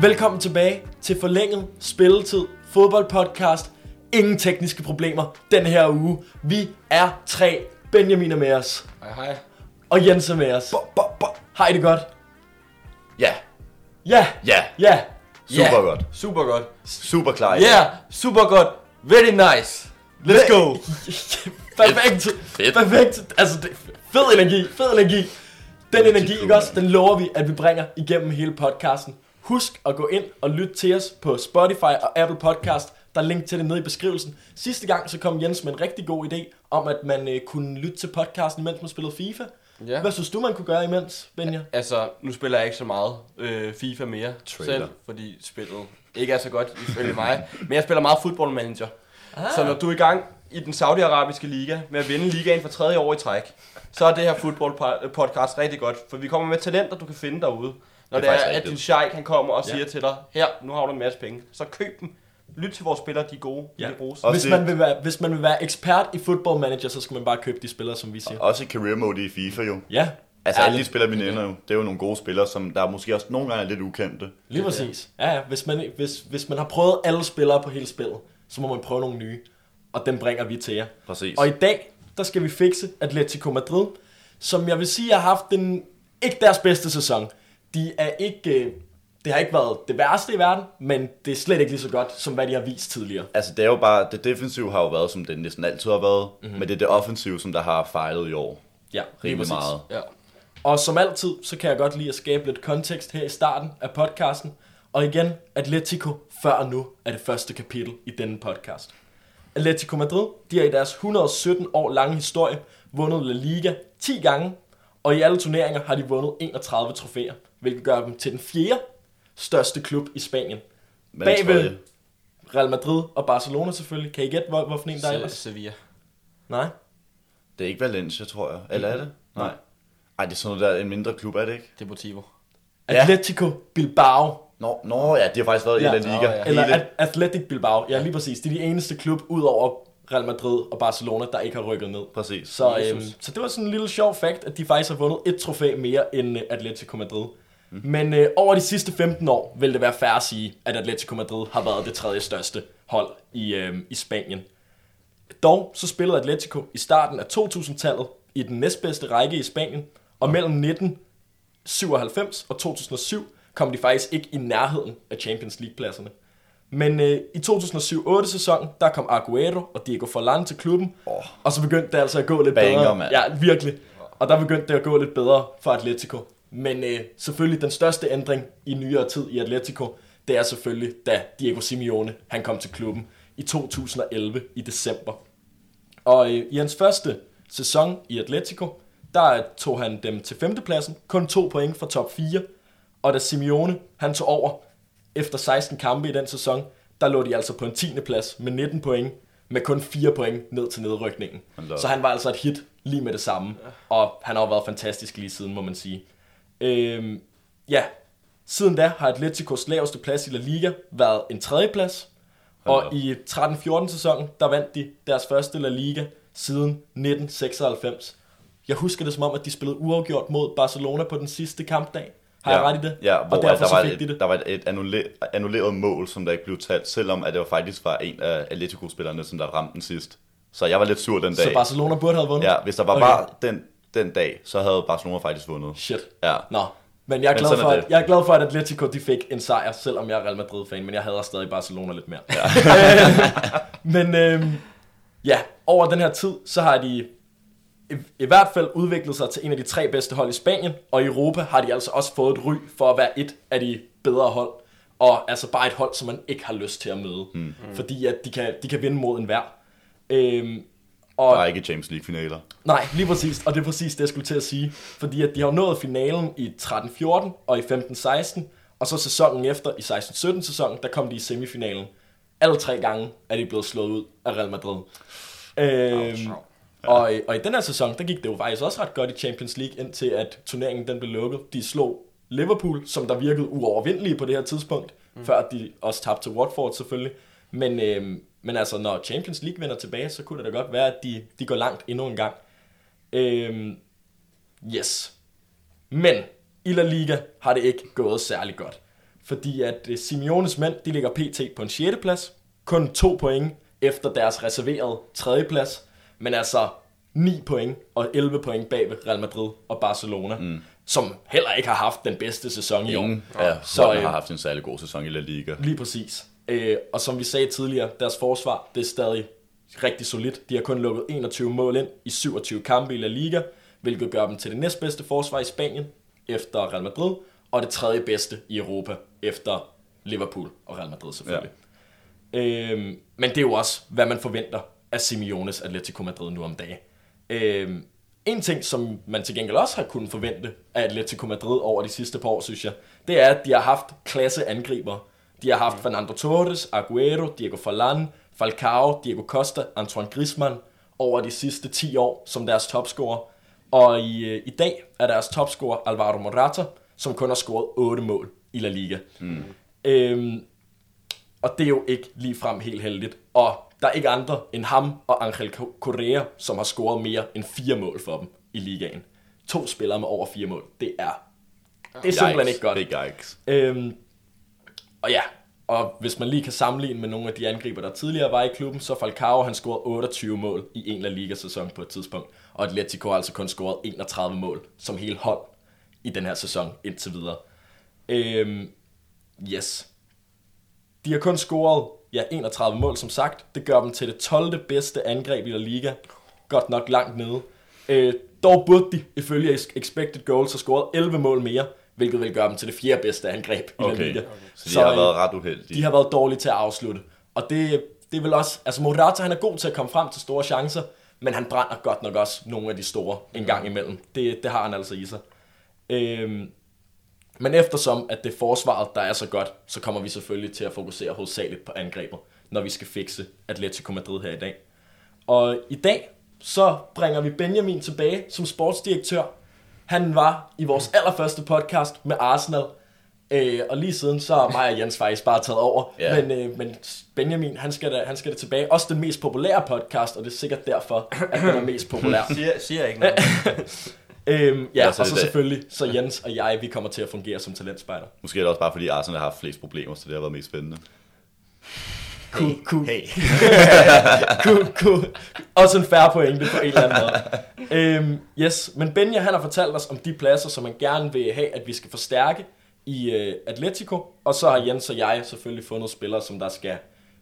Velkommen tilbage til forlænget spilletid fodboldpodcast. Ingen tekniske problemer den her uge. Vi er tre. Benjamin er med os. Hej hej. Og Jens er med os. Bo, bo, I det godt? Ja, Ja. ja, Ja. super Ja, godt. Super godt. Super klar. Ja, yeah, super godt. Very nice. Let's go. Perfekt. Fedt. Perfekt. Altså, det, fed energi. Fed energi. Den energi, ikke også? Den lover vi, at vi bringer igennem hele podcasten. Husk at gå ind og lytte til os på Spotify og Apple Podcast. Der er link til det nede i beskrivelsen. Sidste gang så kom Jens med en rigtig god idé om, at man øh, kunne lytte til podcasten, mens man spillede FIFA. Ja. Hvad synes du, man kunne gøre imens, Benja? Altså, nu spiller jeg ikke så meget øh, FIFA mere Trailer. selv, fordi spillet ikke er så godt ifølge mig. Men jeg spiller meget Football Manager. Ah. Så når du er i gang i den saudiarabiske liga med at vinde ligaen for tredje år i træk, så er det her football po- podcast rigtig godt. For vi kommer med talenter, du kan finde derude. Når Det er det, er, at din sheik han kommer og Ja. siger til dig, her, nu har du en masse penge, så køb dem. Lyt til vores spillere, de er gode, Ja. de bruges. Og- Hvis man, vil være, hvis man vil være ekspert i Football Manager, så skal man bare købe de spillere, som vi siger. Også i career mode i FIFA jo. Ja, Altså alle de spillere, vi nævner jo, det er jo nogle gode spillere, som der måske også nogle gange er lidt ukendte. Lige præcis. Ja, ja. Hvis man, hvis, hvis man har prøvet alle spillere på hele spillet, så må man prøve nogle nye. Og dem bringer vi til jer. Præcis. Og i dag, der skal vi fikse Atletico Madrid, som jeg vil sige har haft den, ikke deres bedste sæson. De er ikke, øh, det har ikke været det værste i verden, men det er slet ikke lige så godt, som hvad de har vist tidligere. Altså det er jo bare, det defensive har jo været, som det næsten altid har været, mm-hmm. men det er det offensive, som der har fejlet i år. Ja, Rimelig meget. Ja. Og som altid, så kan jeg godt lide at skabe lidt kontekst her i starten af podcasten. Og igen, Atletico før og nu er det første kapitel i denne podcast. Atletico Madrid, de har i deres 117 år lange historie vundet La Liga 10 gange, og i alle turneringer har de vundet 31 trofæer, hvilket gør dem til den fjerde største klub i Spanien. Men Bagved. Real Madrid og Barcelona selvfølgelig. Kan I gætte, hvor, hvorfor en der er ellers? Sevilla. Nej. Det er ikke Valencia, tror jeg. Eller er det? Nej. Ej, det er sådan noget der, en mindre klub, er det ikke? Deportivo. Ja. Atletico Bilbao Nå, nå ja, de har faktisk været Ja. i La Liga. Nå, ja. Eller Hele- At- Athletic Bilbao. Ja, lige præcis. Det er de eneste klub, ud over Real Madrid og Barcelona, der ikke har rykket ned. Præcis. Så, øhm, så det var sådan en lille sjov fact, at de faktisk har vundet et trofæ mere end øh, Atletico Madrid. Mm. Men øh, over de sidste 15 år vil det være fair at sige, at Atletico Madrid har været det tredje største hold i, øh, i Spanien. Dog så spillede Atletico i starten af 2000-tallet i den næstbedste række i Spanien, og mellem 1997 og 2007 kom de faktisk ikke i nærheden af Champions League-pladserne. Men øh, i 2007-8 sæsonen, der kom Aguero og Diego Forlan til klubben, Åh. og så begyndte det altså at gå lidt Banger, bedre. mand. Ja, virkelig. Og der begyndte det at gå lidt bedre for Atletico. Men øh, selvfølgelig den største ændring i nyere tid i Atletico, det er selvfølgelig, da Diego Simeone han kom til klubben i 2011 i december. Og øh, i hans første sæson i Atletico, der tog han dem til femtepladsen, kun to point fra top 4. Og da Simeone han tog over efter 16 kampe i den sæson, der lå de altså på en 10. plads med 19 point, med kun 4 point ned til nedrykningen. Så han var altså et hit lige med det samme, og han har jo været fantastisk lige siden, må man sige. Øhm, ja, siden da har Atleticos laveste plads i La Liga været en tredjeplads, og i 13-14 sæsonen, der vandt de deres første La Liga siden 1996. Jeg husker det som om, at de spillede uafgjort mod Barcelona på den sidste kampdag. Har jeg ret i det? Ja, hvor og derfor der, var et, de det. der var et, et annulleret, annulleret mål, som der ikke blev talt, selvom at det var faktisk var en af Atletico-spillerne, som der ramte den sidst. Så jeg var lidt sur den dag. Så Barcelona burde have vundet? Ja, hvis der var okay. bare den, den dag, så havde Barcelona faktisk vundet. Shit. Ja. Nå, men jeg er, Men glad sådan for, at, jeg er glad for, at Atletico de fik en sejr, selvom jeg er Real Madrid-fan, men jeg hader stadig Barcelona lidt mere. Ja. men øhm, ja, over den her tid, så har de i, i hvert fald udviklet sig til en af de tre bedste hold i Spanien, og i Europa har de altså også fået et ry for at være et af de bedre hold, og altså bare et hold, som man ikke har lyst til at møde, mm. fordi at de kan, de kan vinde mod enhver. Øhm, og Der er ikke Champions League-finaler. Nej, lige præcis. Og det er præcis det, jeg skulle til at sige. Fordi at de har nået finalen i 13-14 og i 15-16. Og så sæsonen efter, i 16-17 sæsonen, der kom de i semifinalen. Alle tre gange er de blevet slået ud af Real Madrid. Øhm, og, og i den her sæson, der gik det jo faktisk også ret godt i Champions League, indtil at turneringen den blev lukket. De slog Liverpool, som der virkede uovervindelige på det her tidspunkt, mm. før de også tabte til Watford selvfølgelig. Men, øhm, men altså, når Champions League vender tilbage, så kunne det da godt være, at de, de går langt endnu en gang. Øhm, yes. Men i La Liga har det ikke gået særlig godt. fordi at øh, Simeones mænd, de ligger pt. på en 6. plads, kun to point efter deres reserverede 3. plads, men altså 9 point og 11 point bag ved Real Madrid og Barcelona, mm. som heller ikke har haft den bedste sæson i år. Ingen af Så, holdene øh, har haft en særlig god sæson i La Liga. Lige præcis. Øh, og som vi sagde tidligere, deres forsvar, det er stadig rigtig solidt. De har kun lukket 21 mål ind i 27 kampe i La Liga, hvilket gør dem til det næstbedste forsvar i Spanien, efter Real Madrid, og det tredje bedste i Europa, efter Liverpool og Real Madrid selvfølgelig. Ja. Øh, men det er jo også, hvad man forventer af Simeones Atletico Madrid nu om dagen. Øh, en ting, som man til gengæld også har kunnet forvente af Atletico Madrid over de sidste par år, synes jeg, det er, at de har haft klasse angriber. De har haft Fernando Torres, Aguero, Diego Forlan, Falcao, Diego Costa, Antoine Griezmann over de sidste 10 år som deres topscorer. Og i, øh, i dag er deres topscorer Alvaro Morata, som kun har scoret 8 mål i La Liga. Mm. Øhm, og det er jo ikke ligefrem helt heldigt. Og der er ikke andre end ham og Angel Correa, som har scoret mere end fire mål for dem i ligaen. To spillere med over fire mål. Det er, det er simpelthen ikke godt. Big yikes. Øhm, og ja, og hvis man lige kan sammenligne med nogle af de angriber, der tidligere var i klubben, så Falcao han scorede 28 mål i en La Liga-sæson på et tidspunkt, og Atletico har altså kun scoret 31 mål som hele hold i den her sæson indtil videre. Øhm, yes. De har kun scoret ja, 31 mål, som sagt. Det gør dem til det 12. bedste angreb i La Liga. Godt nok langt nede. Øh, dog burde de, ifølge expected goals, have scoret 11 mål mere, hvilket vil gøre dem til det fjerde bedste angreb i La Okay. Liga. Så de har øh, været ret uheldige. de har været dårlige til at afslutte. Og det, det vel også... Altså Morata, han er god til at komme frem til store chancer, men han brænder godt nok også nogle af de store en gang imellem. Det, det har han altså i sig. Øhm, men eftersom at det er forsvaret, der er så godt, så kommer vi selvfølgelig til at fokusere hovedsageligt på angrebet, når vi skal fikse Atletico Madrid her i dag. Og i dag, så bringer vi Benjamin tilbage som sportsdirektør. Han var i vores allerførste podcast med Arsenal, øh, og lige siden så er mig og Jens faktisk bare taget over. Ja. Men, øh, men Benjamin, han skal, da, han skal da tilbage. Også den mest populære podcast, og det er sikkert derfor, at den er mest populær. Siger, siger ikke noget. øhm, ja, Ja, så og det så er- selvfølgelig, så Jens og jeg, vi kommer til at fungere som talentspejder. Måske er det også bare, fordi Arsenal har haft flest problemer, så det har været mest spændende. Cool, cool. Hey. cool, cool. Også en færre pointe på en eller anden måde. øhm, yes, men Benja han har fortalt os om de pladser, som man gerne vil have, at vi skal forstærke i øh, Atletico. Og så har Jens og jeg selvfølgelig fundet spillere, som der skal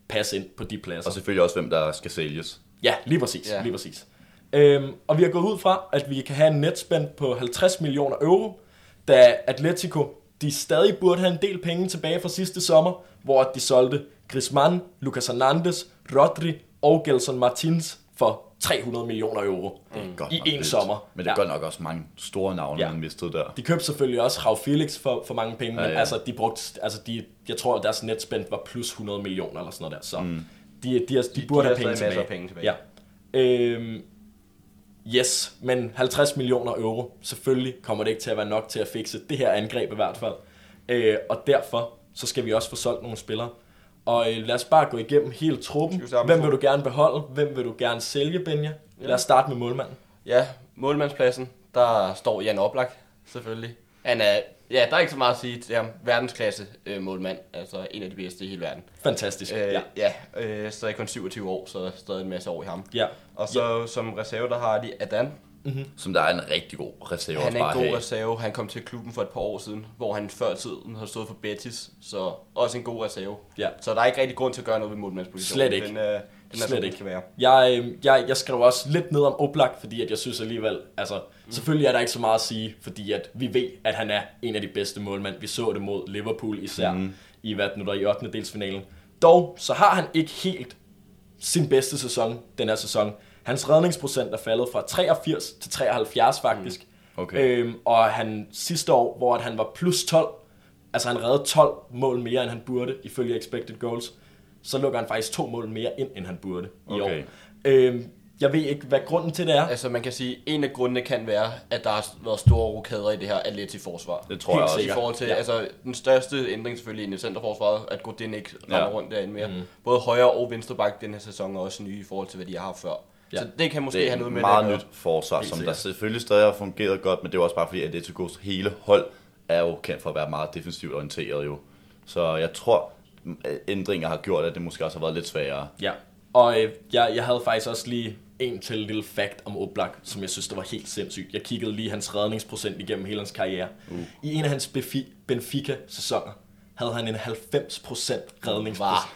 passe ind på de pladser. Og selvfølgelig også, hvem der skal sælges. Ja, lige præcis. Ja. Ja. Lige præcis. Øhm, og vi har gået ud fra, at vi kan have en netspend på 50 millioner euro, da Atletico de stadig burde have en del penge tilbage fra sidste sommer, hvor de solgte Griezmann, Lucas Hernandez, Rodri og Gelson Martins for 300 millioner euro Godt i en sommer. Men det er Ja. godt nok også mange store navne, Ja. man mistede der. De købte selvfølgelig også Rav Felix for, for mange penge, ja, Ja, men altså de brugte, altså de, jeg tror at deres netspend var plus 100 millioner eller sådan noget der, så mm. de, de, har, de, de burde har have penge tilbage. af penge tilbage. Ja. Øhm, yes, men 50 millioner euro, selvfølgelig kommer det ikke til at være nok til at fikse det her angreb i hvert fald. Øh, og derfor så skal vi også få solgt nogle spillere. Og øh, lad os bare gå igennem hele truppen. Hvem vil du gerne beholde? Hvem vil du gerne sælge, Benja? Lad os starte med målmanden. Ja, målmandspladsen, der står Jan Oblak, selvfølgelig. Han er, ja, der er ikke så meget at sige til ham. Verdensklasse øh, målmand, altså en af de bedste i hele verden. Fantastisk. Øh, ja. ja, øh, stadig kun 27 år, så stadig en masse år i ham. ja. Og så ja. som reserve, der har de Adan. Som der er en rigtig god reserve Han er en god have. reserve. Han kom til klubben for et par år siden, hvor han før tiden har stået for Betis. Så også en god reserve. Ja. Så der er ikke rigtig grund til at gøre noget ved målmandspositionen. Slet ikke. Den, øh, den er, Slet ikke. skal være. Jeg, øh, jeg, jeg skrev også lidt ned om Oblak, fordi at jeg synes alligevel, altså mm. selvfølgelig er der ikke så meget at sige, fordi at vi ved, at han er en af de bedste målmænd. Vi så det mod Liverpool især mm. i, hvad nu der, i 8. delsfinalen. Dog, så har han ikke helt sin bedste sæson den her sæson. Hans redningsprocent er faldet fra 83 til 73 faktisk. Mm. Okay. Øhm, og han sidste år, hvor at han var plus 12, altså han reddede 12 mål mere, end han burde, ifølge expected goals, så lukker han faktisk to mål mere ind, end han burde i Okay. år. Øhm, jeg ved ikke, hvad grunden til det er. Altså man kan sige, en af grundene kan være, at der har været store rokader i det her Atleti-forsvar. Det tror Helt jeg også. I sikkert. forhold til, Ja. altså den største ændring selvfølgelig i centerforsvaret, at Godin ikke rammer ja. rundt derinde mere. Mm. Både højre og venstre bak den her sæson er også nye i forhold til, hvad de har haft før. Ja. Så det kan måske Det have noget et med meget det at nyt forsvar, som der selvfølgelig stadig har fungeret godt, men det er også bare fordi, at Atleticos hele hold er jo kendt for at være meget defensivt orienteret jo. Så jeg tror, ændringer har gjort, at det måske også har været lidt sværere. Ja, og øh, jeg, jeg havde faktisk også lige en til lille fact om Oblak, som jeg synes, der var helt sindssygt. Jeg kiggede lige hans redningsprocent igennem hele hans karriere. Uh. I en af hans Benfica-sæsoner havde han en 90% redningsprocent.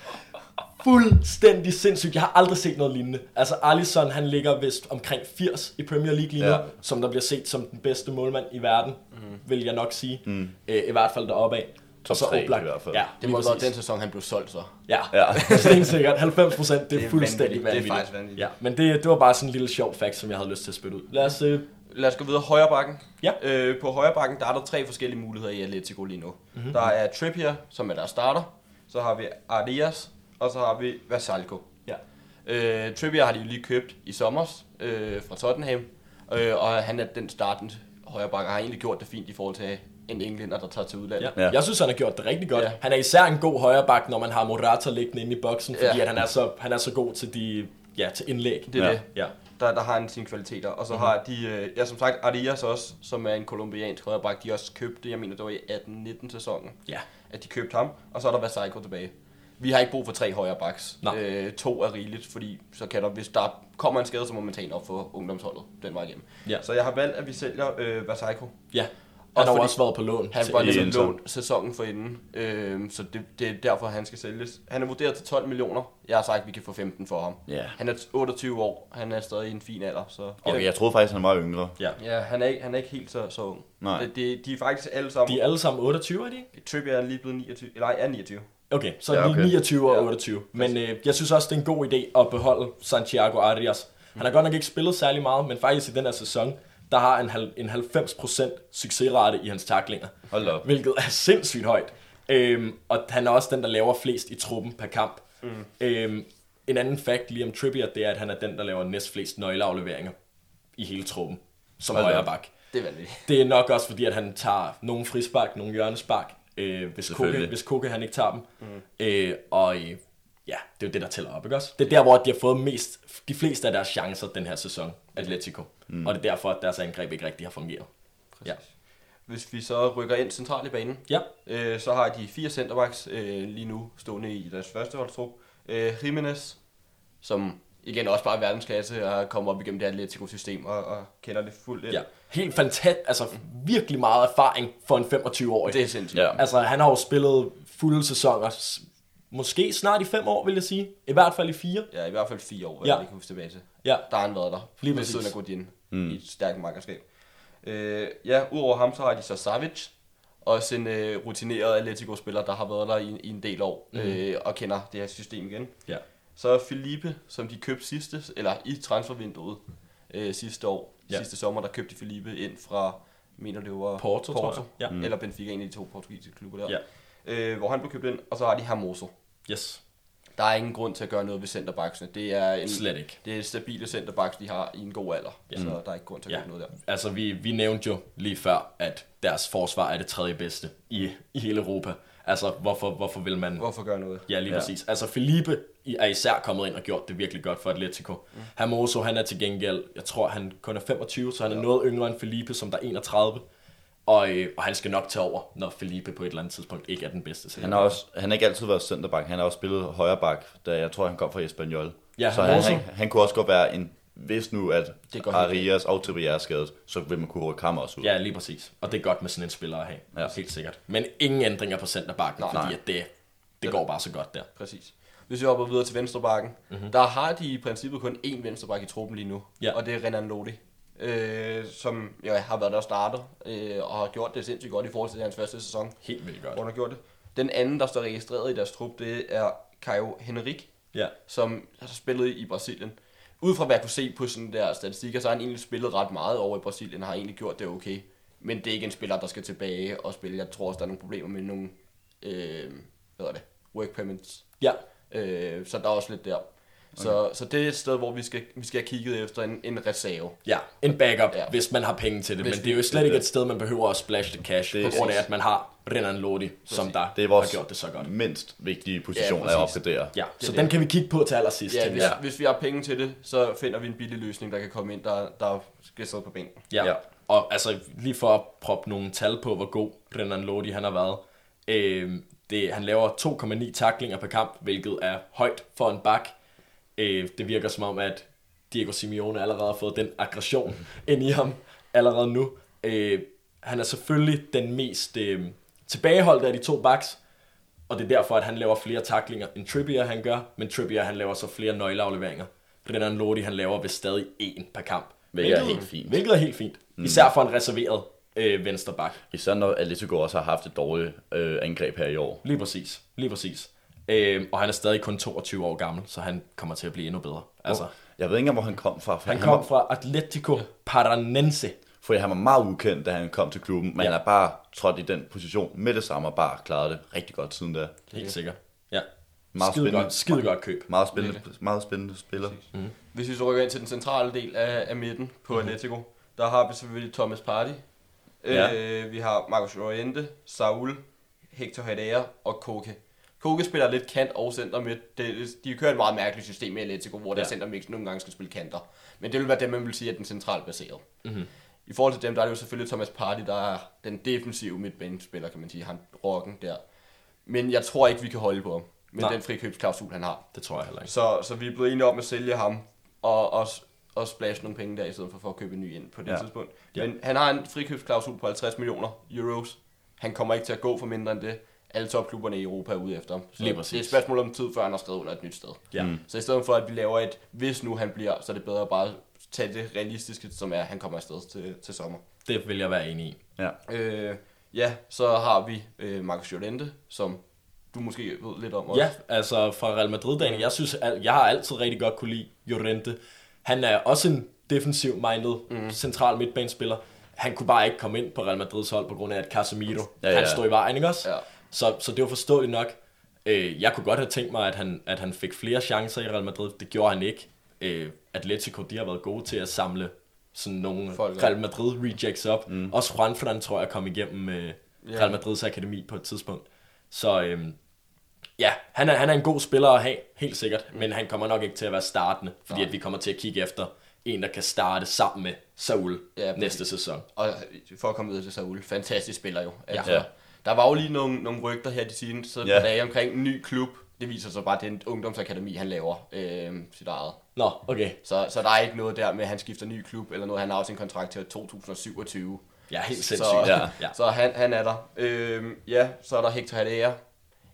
Fuldstændig sindssygt. Jeg har aldrig set noget lignende. Altså, Alisson, han ligger vist omkring 80 i Premier League lige nu, Ja. som der bliver set som den bedste målmand i verden, mm. vil jeg nok sige. Mm. Øh, I hvert fald deroppe af. Top tre i hvert fald. Ja, Det må være den sæson, han blev solgt så. Ja, Ja. ja. sikkert. 90 procent, det, Det er er fuldstændig vanvittigt. Det er faktisk vanvittigt. Ja, men det, det var bare sådan en lille sjov fact, som jeg havde lyst til at spille ud. Lad os... Øh, Lad os gå videre. Højre bakken. Ja. Øh, på højre bakken, der er der tre forskellige muligheder i Atletico lige nu. Mm-hmm. Der er Trippier, som er der starter. Så har vi Arias, og så har vi Versalco. ja. Øh, Trippier har de jo lige købt i sommer øh, fra Tottenham. Øh, og han er den startende højre bakke, og har egentlig gjort det fint i forhold til en englænder, der tager til udlandet. Ja. Ja. Jeg synes, han har gjort det rigtig godt. Ja. Han er især en god højreback, når man har Morata liggende inde i boksen, fordi Ja. at han, er så, han er så god til, de, ja, til indlæg. Det er Ja. det. Ja. Der, der har han sine kvaliteter. Og så mm-hmm. har de, øh, ja som sagt, Arias også, som er en kolumbiansk højreback, de også købt det, jeg mener, det var i 18-19 sæsonen, Ja. at de købte ham. Og så er der Versailles tilbage. Vi har ikke brug for tre højre backs. Øh, to er rigeligt, fordi så kan der, hvis der kommer en skade, så må man tage en op for ungdomsholdet den vej igennem. Ja. Så jeg har valgt, at vi sælger øh, Versailles. ja. Han Også har også været på lån. Han var ligesom lånt sæsonen for inden, øh, så det, det er derfor, han skal sælges. Han er vurderet til 12 millioner. Jeg har sagt, at vi kan få 15 for ham. Ja. Han er 28 år. Han er stadig i en fin alder. Så Okay, jeg troede faktisk, han var yngre. Ja. ja, han er, ikke, han er ikke helt så, så ung. Nej. Det, det, de er faktisk alle sammen... De er alle sammen 28, er de? Trippier er lige blevet 29. Eller nej, er 29. Okay, så Ja, okay. okay. 29 og Ja. 28. Men øh, jeg synes også, det er en god idé at beholde Santiago Arias. Han har godt nok ikke spillet særlig meget, men faktisk i den her sæson, der har en, en 90% succesrate i hans taklinger. Hold op. Hvilket er sindssygt højt. Øhm, og han er også den, der laver flest i truppen per kamp. Mm. Øhm, en anden fact lige om Trippier, det er, at han er den, der laver næst flest nøgleafleveringer i hele truppen som Hold højre bak. Det er vanvittigt. Det er nok også fordi, at han tager nogle frispark, nogle hjørnespark, øh, hvis, Koke, hvis Koke han ikke tager dem. Mm. Øh, og øh, ja, det er jo det, der tæller op, ikke også? Det er der, hvor de har fået mest, de fleste af deres chancer den her sæson, Atletico. Mm. Og det er derfor, at deres angreb ikke rigtig har fungeret. Ja. Hvis vi så rykker ind centralt i banen, Ja. øh, så har de fire centerbacks øh, lige nu stående i deres første holdstrup. Øh, Jimenez, som igen også bare er verdensklasse og er kommet op igennem det Atletico-system og, og kender det fuldt ind. ja. Helt fantastisk, altså virkelig meget erfaring for en 25-årig. Det er sindssygt. Ja. Altså, han har jo spillet fulde sæsoner, måske snart i fem år, vil jeg sige. I hvert fald i fire. Ja, i hvert fald fire år, Ja. jeg kan huske tilbage til. Ja. Der har han været der. Lige ved siden af Godin mm. i et stærkt markerskab. Øh, ja, udover ham, så har de så Savic. Også en øh, rutineret Atletico-spiller, der har været der i, i en del år mm. øh, og kender det her system igen. Ja. Så er Felipe, som de købte sidste, eller i transfervinduet øh, sidste år, Ja. sidste sommer, der købte de Felipe ind fra, mener det var Porto, tror jeg. Ja. Ja. eller Benfica, en af de to portugisiske klubber der. Ja. Øh, hvor han blev købt ind, og så har de Hermoso. Yes. Der er ingen grund til at gøre noget ved centerbacksene. Det er en, Slet ikke. det er stabile centerbacks, de har i en god alder. Ja. Så der er ikke grund til at Ja, gøre noget der. altså vi, vi nævnte jo lige før, at deres forsvar er det tredje bedste i, i hele Europa. Altså, hvorfor, hvorfor vil man... Hvorfor gøre noget? Ja, lige Ja. præcis. Altså, Felipe er især kommet ind og gjort det virkelig godt for Atletico. Mm. Hermoso, han er til gengæld, jeg tror, han kun er 25, så han er Ja. noget yngre end Felipe, som der er 31. Og, øh, og han skal nok tage over, når Felipe på et eller andet tidspunkt ikke er den bedste. Han har, også, han har ikke altid været centerback, han har også spillet højre bak, da jeg tror, han kom fra Espanyol. Ja, så han han, han, han, kunne også godt være en, hvis nu at Det Arias og Trippier er skadet, så vil man kunne rykke ham også ud. Ja, lige præcis. Og det er godt med sådan en spiller at have. Ja. Helt sikkert. Men ingen ændringer på centerbakken, Nej. fordi Nej. at det, det går bare så godt der. Præcis. Hvis vi hopper videre til venstrebakken, mm-hmm. der har de i princippet kun én venstreback i truppen lige nu, Ja. og det er Renan Lodi, øh, som jo har været der og starter, øh, og har gjort det sindssygt godt i forhold til hans første sæson, Helt vildt godt. hvor han har gjort det. Den anden, der står registreret i deres trup, det er Caio Henrique, Ja. som har spillet i Brasilien. Ud fra hvad jeg kunne se på sådan der statistikker, så har han egentlig spillet ret meget over i Brasilien, og har egentlig gjort det okay. Men det er ikke en spiller, der skal tilbage og spille. Jeg tror også, der er nogle problemer med nogle, øh, hvad er det, work permits. Ja. Øh, så der er også lidt der. Så, så det er et sted, hvor vi skal, vi skal have kigget efter en, en reserve. Ja, en backup, Ja. ja. hvis man har penge til det. Hvis Men det er jo slet ikke et sted, man behøver at splash the cash, Det på grund af, at man har Renan Lodi, som der Det er vores har gjort det så godt. mindst vigtige position Ja, at opgradere. Ja, Det så er den det. kan vi kigge på til allersidst. Ja, hvis, jeg. hvis vi har penge til det, så finder vi en billig løsning, der kan komme ind, der, der skal sidde på bænken. Ja. Ja. ja. Og altså, lige for at proppe nogle tal på, hvor god Renan Lodi han har været. Øh, Det, han laver 2,9 taklinger per kamp, hvilket er højt for en bak. Øh, det virker som om, at Diego Simeone allerede har fået den aggression ind i ham allerede nu. Øh, han er selvfølgelig den mest øh, tilbageholdte af de to backs, og det er derfor, at han laver flere taklinger, end Trippier han gør, men Trippier han laver så flere nøgleafleveringer. Brennan Lodi han laver ved stadig en per kamp. Hvilket er helt fint. Hvilket er helt fint. Især for en reserveret øh, venstre bak. Især når Atletico også har haft et dårligt øh, angreb her i år. Lige præcis. Lige præcis. Øh, og han er stadig kun 22 år gammel, så han kommer til at blive endnu bedre. Altså, Jeg ved ikke engang, hvor han kom fra. For han han, kom var, fra Atletico Paranense. for han var meget ukendt, da han kom til klubben, men Ja. ja. han er bare trådt i den position med det samme og bare klaret det rigtig godt siden da. Helt sikkert. Ja. Meget skide spændende. godt, skide godt køb. Meget spændende, meget spændende spiller. Hvis vi så rykker ind til den centrale del af, af midten på mm-hmm. Atletico, der har vi selvfølgelig Thomas Partey. Ja. Øh, vi har Marcos Llorente, Saul, Hector Herrera og Koke. Koke spiller lidt kant og center midt. Det, de kører et meget mærkeligt system i Atletico, hvor der Ja. center mix nogle gange skal spille kanter. Men det vil være dem, man vil sige, er den centralt baseret. Mhm. I forhold til dem, der er det jo selvfølgelig Thomas Partey, der er den defensive midtbanespiller, kan man sige. Han rocken der. Men jeg tror ikke, vi kan holde på ham med Nej. den frikøbsklausul, han har. Det tror jeg heller ikke. Så, så vi er blevet enige om at sælge ham og, og, og splash nogle penge der, i stedet for, for at købe en ny ind på det ja. Ja. tidspunkt. Ja. Men han har en frikøbsklausul på 50 millioner euros. Han kommer ikke til at gå for mindre end det. Alle topklubberne i Europa er ude efter. Så Lige det er et spørgsmål om tid, før han har skrevet under et nyt sted. Ja. Mm. Så i stedet for, at vi laver et, hvis nu han bliver, så er det bedre at bare tage det realistiske, som er, at han kommer afsted til, til sommer. Det vil jeg være enig i. Ja. Øh, ja, så har vi øh, Marcus Llorente, som du måske ved lidt om også. Ja, altså fra Real Madrid-dagen. Jeg synes, at jeg har altid rigtig godt kunne lide Llorente. Han er også en defensiv-minded mm. central midtbanespiller. Han kunne bare ikke komme ind på Real Madrids hold på grund af, at Casemiro, ja, Ja, han stod i vejen, ikke også? Ja. Så, så det var forståeligt nok. Øh, jeg kunne godt have tænkt mig, at han, at han fik flere chancer i Real Madrid. Det gjorde han ikke. Øh, Atletico, de har været gode til at samle sådan nogle Folk. Real Madrid rejects op. Mm. Også Juan tror jeg kom igennem øh, Ja. Real Madrids akademi på et tidspunkt. Så øhm, ja, han er, han er en god spiller at have, helt sikkert. Mm. Men han kommer nok ikke til at være startende, fordi Nej. at vi kommer til at kigge efter en, der kan starte sammen med Saul Ja, næste sæson. Og for at komme videre til Saul, fantastisk spiller jo. Altså, Ja. Der var jo lige nogle, nogle rygter her de seneste Ja. ja. dage omkring en ny klub. Det viser sig bare, at det er en ungdomsakademi, han laver øh, sit eget. Nå, okay. Så, så der er ikke noget der med, at han skifter ny klub, eller noget. Han har også en kontrakt til 2027. Ja, helt Så, sindssygt. Ja. ja. så han, han er der. Øh, ja, så er der Hector Herrera.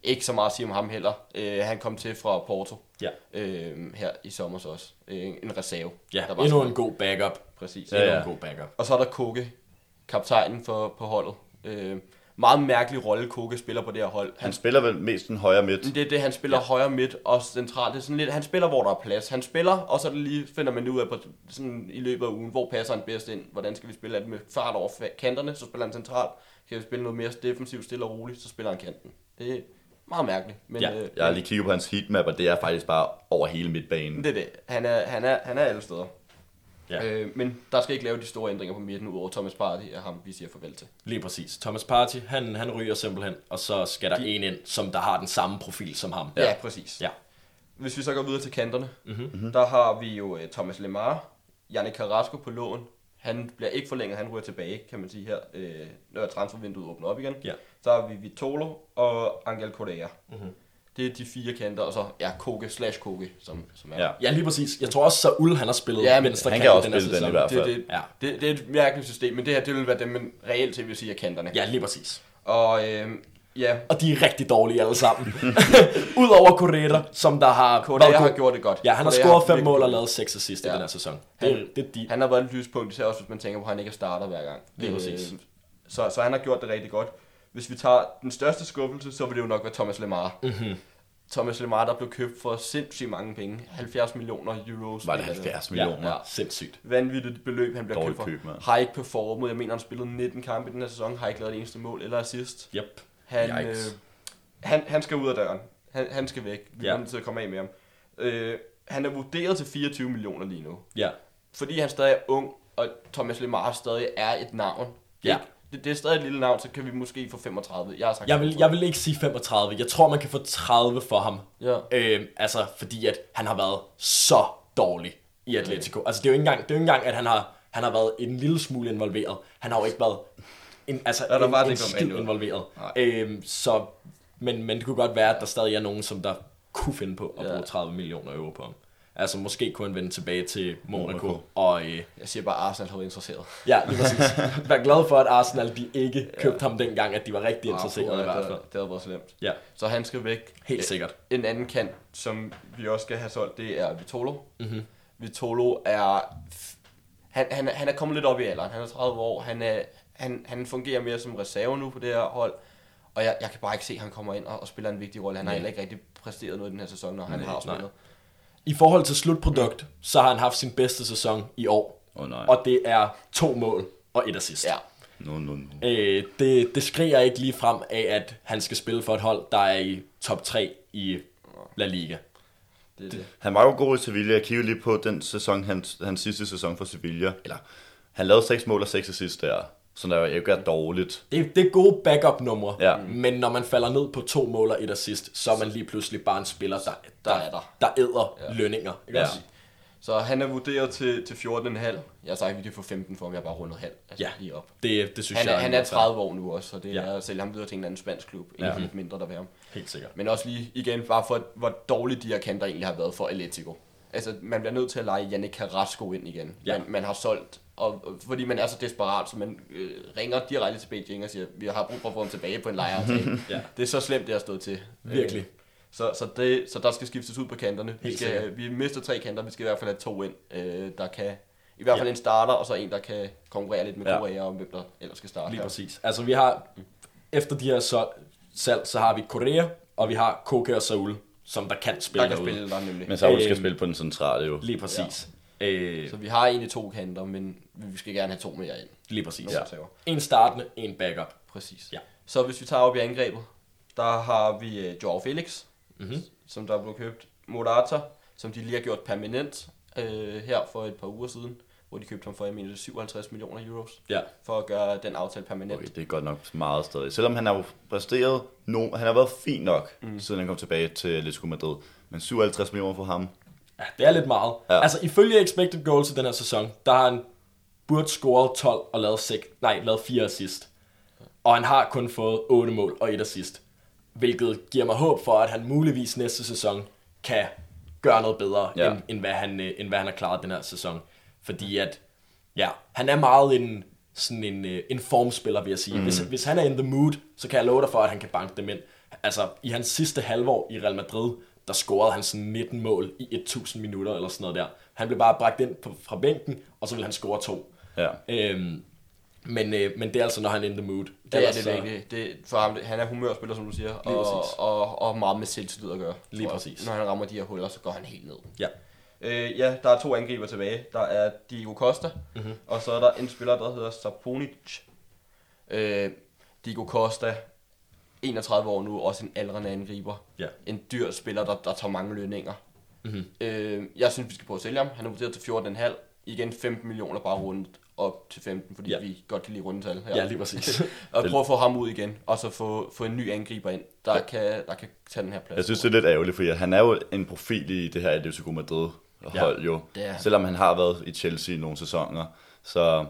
Ikke så meget at sige om ham heller. Øh, han kom til fra Porto Ja, øh, her i sommer også. Øh, en reserve. ja der var endnu så- en god backup. Præcis. Ja, Endnu ja. en god backup. Og så er der Koke, kaptajnen for, på holdet. Øh, meget mærkelig rolle, Koke spiller på det her hold. Han spiller vel mest den højre midt. Det er det, han spiller ja. højre midt og centralt. Det er sådan lidt, han spiller, hvor der er plads. Han spiller, og så lige, finder man ud af på, sådan, i løbet af ugen, hvor passer han bedst ind. Hvordan skal vi spille? Er det med fart over kanterne, så spiller han centralt. Kan vi spille noget mere defensivt, stille og roligt, så spiller han kanten. Det er meget mærkeligt. Men, Ja, øh, Jeg har lige kigget på hans heatmap, og det er faktisk bare over hele midtbanen. det er det. Han er, han er, han er alle steder. Ja. Øh, men der skal ikke lave de store ændringer på midten, udover Thomas Partey er ham, vi siger farvel til. Lige præcis. Thomas Partey, han, han ryger simpelthen, og så skal der De- en ind, som der har den samme profil som ham. Ja, ja præcis. Ja. Hvis vi så går videre til kanterne, Mhm. mm-hmm. der har vi jo uh, Thomas Lemar, Janne Carrasco på lån. Han bliver ikke forlænget, han ryger tilbage, kan man sige her, øh, når transfervinduet åbner op igen. Ja. Så har vi Vitolo og Angel Correa. Mhm. Mm-hmm. Det er de fire kanter, og så ja, Koke slash Koke, som, som er. Ja. Ja, lige præcis. Jeg tror også, Saul han har spillet Ja, men venstre han kan i også her spille den i hvert fald. Det, det, Ja. det, det, er et mærkeligt system, men det her, det vil være dem, man reelt til vil sige er kanterne. Ja, lige præcis. Og øh, ja, Og de er rigtig dårlige alle sammen. Udover Correa, som der har... Correa været har gjort det godt. Ja, han har Correa scoret fem mål og det. lavet seks assist i Ja. den her sæson. Det, Han- det er de. Han har været et lyspunkt, især også hvis man tænker på, at han ikke er starter hver gang. Lige præcis. Øh, Så, så han har gjort det rigtig godt. Hvis vi tager den største skuffelse, så vil det jo nok være Thomas Lemar. Mm-hmm. Thomas Lemar, der blev købt for sindssygt mange penge. 70 millioner euros. Var det mener jeg. 70 Ja, millioner? ja, sindssygt. Vanvittigt beløb, han bliver Dårligt købt for. køb, har ikke performet. Jeg mener, han spillede 19 kampe i den her sæson. Har ikke lavet det eneste mål eller assist. Yep. Han, øh, han, han skal ud af døren. Han, han skal væk. Vi Ja. er nødt til at komme af med ham. Øh, han er vurderet til 24 millioner lige nu. Ja. fordi han stadig er ung, og Thomas Lemar stadig er et navn. Ja. Ikke? Det, det er stadig et lille navn, så kan vi måske få 35. Jeg har sagt Jeg vil, 35. jeg vil ikke sige 35. Jeg tror, man kan få 30 for ham. Ja. Øh, altså, fordi at han har været så dårlig i Atletico. Altså, det er jo ikke engang, det er jo ikke engang at han har, han har været en lille smule involveret. Han har jo ikke været en, altså, der en, var det en ikke, hvor skid involveret. Nej. Øh, så Men, men det kunne godt være, at der stadig er nogen, som der kunne finde på at Ja. bruge 30 millioner euro på ham. Altså måske kunne han vende tilbage til Monaco, Monaco. og øh, Jeg siger bare, at Arsenal har været interesseret. ja, lige præcis. Vær glad for, at Arsenal de ikke købte ham dengang, at de var rigtig interesserede Ah, i hvert det, fald. det havde været slemt. Ja, Så han skal væk. helt sikkert. En anden kant, som vi også skal have solgt, det er Vitolo. Mhm. Vitolo er... Han, han, han er kommet lidt op i alderen. Han er 30 år. Han, er, han, han fungerer mere som reserve nu på det her hold. Og jeg, jeg kan bare ikke se, at han kommer ind og, og spiller en vigtig rolle. Han har heller ikke rigtig præsteret noget i den her sæson, når han Nej, har nej. I forhold til slutprodukt, så har han haft sin bedste sæson i år. Oh, nej. Og det er to mål og et assist. Ja, No, no, no. Øh, det, det skriger ikke lige frem af, at han skal spille for et hold, der er i top 3 i La Liga. det er det. Han var jo god i Sevilla. Jeg kiggede lige på den sæson, hans, hans sidste sæson for Sevilla. Eller, han lavede 6 mål og 6 assist der. Så der er jo ikke er dårligt. Det, det er gode backup-numre, Ja. men når man falder ned på to mål og et assist, så er man lige pludselig bare en spiller, der, der, Der er der. der æder ja. lønninger. Ikke Ja. også? Så han er vurderet til, til 14,5. Jeg har sagt, at vi kan få 15 for ham. Jeg har bare rundet halv. Altså Ja. lige op. Det, det synes Han er, jeg han er 30 år nu også, så det Ja. er sælge ham videre til en eller anden spansk klub. Ikke Ja. ja. lidt mindre, der vil ham. Helt sikkert. Men også lige igen, bare for hvor dårligt de her kanter egentlig har været for Atletico. Altså, man bliver nødt til at lege Yannick Carrasco ind igen. Ja. Man, man har solgt, og, og fordi man er så desperat, så man øh, ringer direkte til Beijing og siger, vi har brug for at få ham tilbage på en lejeaftale. Ja. Det er så slemt, det har stået til. Virkelig. Øh, Så, så, det, så der skal skiftes ud på kanterne. Vi, skal, sikkert. vi mister tre kanter, vi skal i hvert fald have to ind, øh, der kan... I hvert fald Ja. en starter, og så en, der kan konkurrere lidt med Ja. Korea om, hvem der ellers skal starte Lige her. præcis. Altså vi har, efter de her så, salg, så har vi Korea, og vi har Koke og Saul, som der kan spille Der kan derude. spille der nemlig. Men Saul skal Øhm, spille på den centrale jo. Lige præcis. Ja. Øh, Så vi har egentlig to kanter, men vi skal gerne have to mere ind. lige præcis. Ja. En startende, en backup. Præcis. Ja. Så hvis vi tager op i angrebet, der har vi uh, Joao Felix, Mhm. som der blev købt. Morata, som de lige har gjort permanent øh, her for et par uger siden, hvor de købte ham for, jeg mener, det er 57 millioner euros, Ja. for at gøre den aftale permanent. Okay, det er godt nok meget stadig. Selvom han har jo præsteret, no, han har været fin nok, mm. siden han kom tilbage til Atletico Madrid. Men 57 millioner for ham. Ja, det er lidt meget. Ja. Altså, ifølge expected goals i den her sæson, der har han burde scoret 12 og lavet, 6, nej, lavet 4 assist. Og han har kun fået 8 mål og 1 assist. Hvilket giver mig håb for, at han muligvis næste sæson kan gøre noget bedre, ja. Ja. end, end, hvad han, øh, end hvad han har klaret den her sæson. Fordi at, ja, han er meget en, sådan en, øh, en formspiller, vil jeg sige. Mm. Hvis, hvis han er in the mood, så kan jeg love dig for, at han kan banke dem ind. Altså, i hans sidste halvår i Real Madrid, der scorede han sådan 19 mål i 1000 minutter eller sådan noget der. Han blev bare bragt ind på, fra bænken, og så ville han score to. Ja. Øhm, men, øh, men det er altså, når han er in the mood. Det er Ellers det så- virkelig. Det, for ham, det, han er humørspiller, som du siger, og, og, og, meget med selvtillid at gøre. Lige præcis. Når han rammer de her huller, så går han helt ned. Ja. Øh, ja, der er to angriber tilbage. Der er Diego Costa, Mhm. mm-hmm. og så er der en spiller, der hedder Saponic. Øh, Diego Costa, 31 år nu, også en aldrende angriber. Ja. En dyr spiller, der, der tager mange lønninger. Mhm. Mm-hmm. Øh, jeg synes, vi skal prøve at sælge ham. Han er vurderet til 14,5. Igen 15 millioner bare rundt op til 15, fordi Ja. ja. vi godt kan lide rundetal her. Ja, lige præcis. og prøve at få ham ud igen, og så få, få en ny angriber ind, der, ja. kan, der kan tage den her plads. Jeg synes, det er lidt ærgerligt, fordi han er jo en profil i det her Atletico Madrid hold jo. er han. Selvom han har været i Chelsea i nogle sæsoner. Så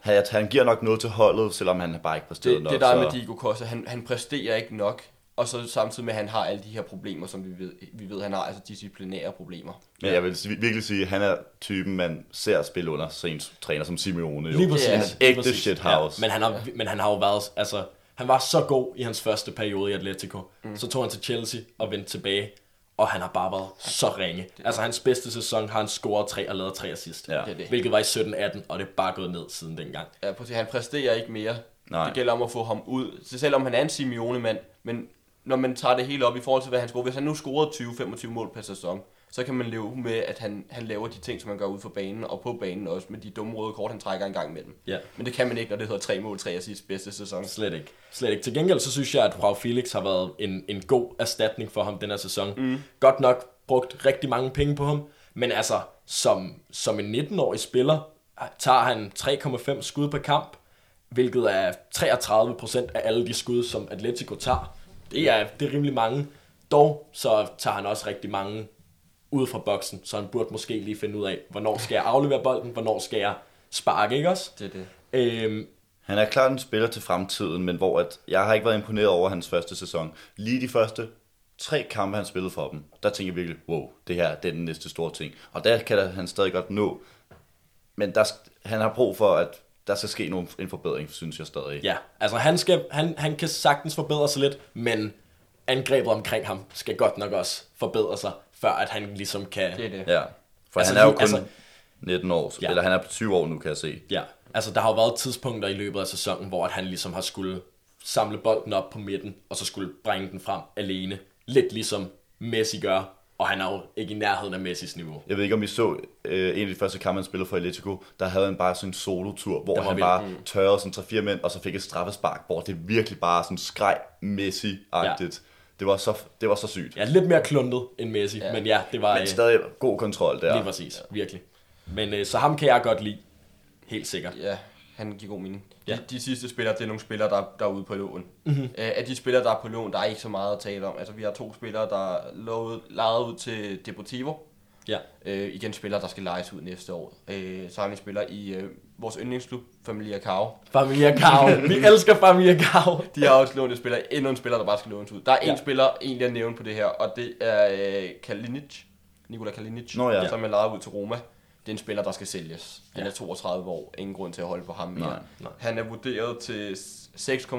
han, han giver nok noget til holdet, selvom han bare ikke præsteret det, nok. det der er så... med Diego Costa, han, han præsterer ikke nok, og så samtidig med, at han har alle de her problemer, som vi ved, vi ved han har, altså disciplinære problemer. Men jeg vil virkelig sige, at han er typen, man ser spille under en træner som Simeone. Jo. Lige præcis. Ja, ægte præcis. shithouse. Ja, men, han har, men han har jo været, altså, han var så god i hans første periode i Atletico. Mm. Så tog han til Chelsea og vendte tilbage, og han har bare været så ringe. Altså, hans bedste sæson har han scoret tre og lavet tre assist. Ja. Det er det. Hvilket var i 17-18, og det er bare gået ned siden dengang. Ja, prøv at se, han præsterer ikke mere. Nej. Det gælder om at få ham ud. Så selvom han er en Simeone-mand, men når man tager det hele op i forhold til, hvad han scorer, hvis han nu scorede 20-25 mål per sæson, så kan man leve med, at han, han laver de ting, som han gør ud for banen, og på banen også, med de dumme røde kort, han trækker en gang imellem. Ja. Men det kan man ikke, når det hedder tre mål, tre assist bedste sæson. Slet ikke. Slet ikke. Til gengæld så synes jeg, at Joao Felix har været en, en god erstatning for ham den her sæson. Mm. Godt nok brugt rigtig mange penge på ham, men altså, som, som en 19-årig spiller, tager han 3,5 skud per kamp, hvilket er 33% af alle de skud, som Atletico tager. Det er, det er rimelig mange. Dog så tager han også rigtig mange ud fra boksen, så han burde måske lige finde ud af, hvornår skal jeg aflevere bolden, hvornår skal jeg sparke, ikke også? Det er det. Øhm, Han er klart en spiller til fremtiden, men hvor at, jeg har ikke været imponeret over hans første sæson. Lige de første tre kampe, han spillede for dem, der tænker jeg virkelig, wow, det her det er den næste store ting. Og der kan han stadig godt nå. Men der, han har brug for, at der skal ske nogen, en forbedring, synes jeg stadig. Ja, altså han, skal, han, han kan sagtens forbedre sig lidt, men angrebet omkring ham skal godt nok også forbedre sig, før at han ligesom kan... Det er det. Ja, for Altså, han er jo kun altså- altså, 19 år, ja. eller han er på 20 år nu, kan jeg se. Ja, altså der har jo været tidspunkter i løbet af sæsonen, hvor at han ligesom har skulle samle bolden op på midten, og så skulle bringe den frem alene. Lidt ligesom Messi gør, og han er jo ikke i nærheden af Messis niveau. Jeg ved ikke, om I så øh, en af de første kampe, han spillede for Atletico, der havde han bare sådan en solotur, hvor han vild. bare tørrede sådan 3-4 mænd, og så fik et straffespark, hvor det virkelig bare sådan skreg Messi-agtigt. Det, var så, det var så sygt. Ja, lidt mere kluntet end Messi, ja. Ja. men ja, det var Men øh, stadig god kontrol der. lige præcis, virkelig. Men øh, så ham kan jeg godt lide, helt sikkert. Ja, han giver god mening. De, Ja. de sidste spillere, det er nogle spillere, der, der er ude på lån. Mm-hmm. Af de spillere, der er på lån, der er ikke så meget at tale om. Altså, vi har to spillere, der er lejet ud til Deportivo. Ja, Øh, igen spillere, der skal lejes ud næste år. Øh, så har vi en spiller i øh, vores yndlingsklub, Familia Cao. Familia Cao. Vi elsker Familia Cao. De har også lånt en spiller, endnu en spiller, der bare skal lånes ud. Der er en Ja. spiller, egentlig at nævne på det her, og det er øh, Kalinic. Nikola Kalinic, Nå ja. som er lejet ud til Roma. Det er en spiller, der skal sælges. Han Ja. er 32 år. Ingen grund til at holde på ham mere. Nej, nej. Han er vurderet til 6,8,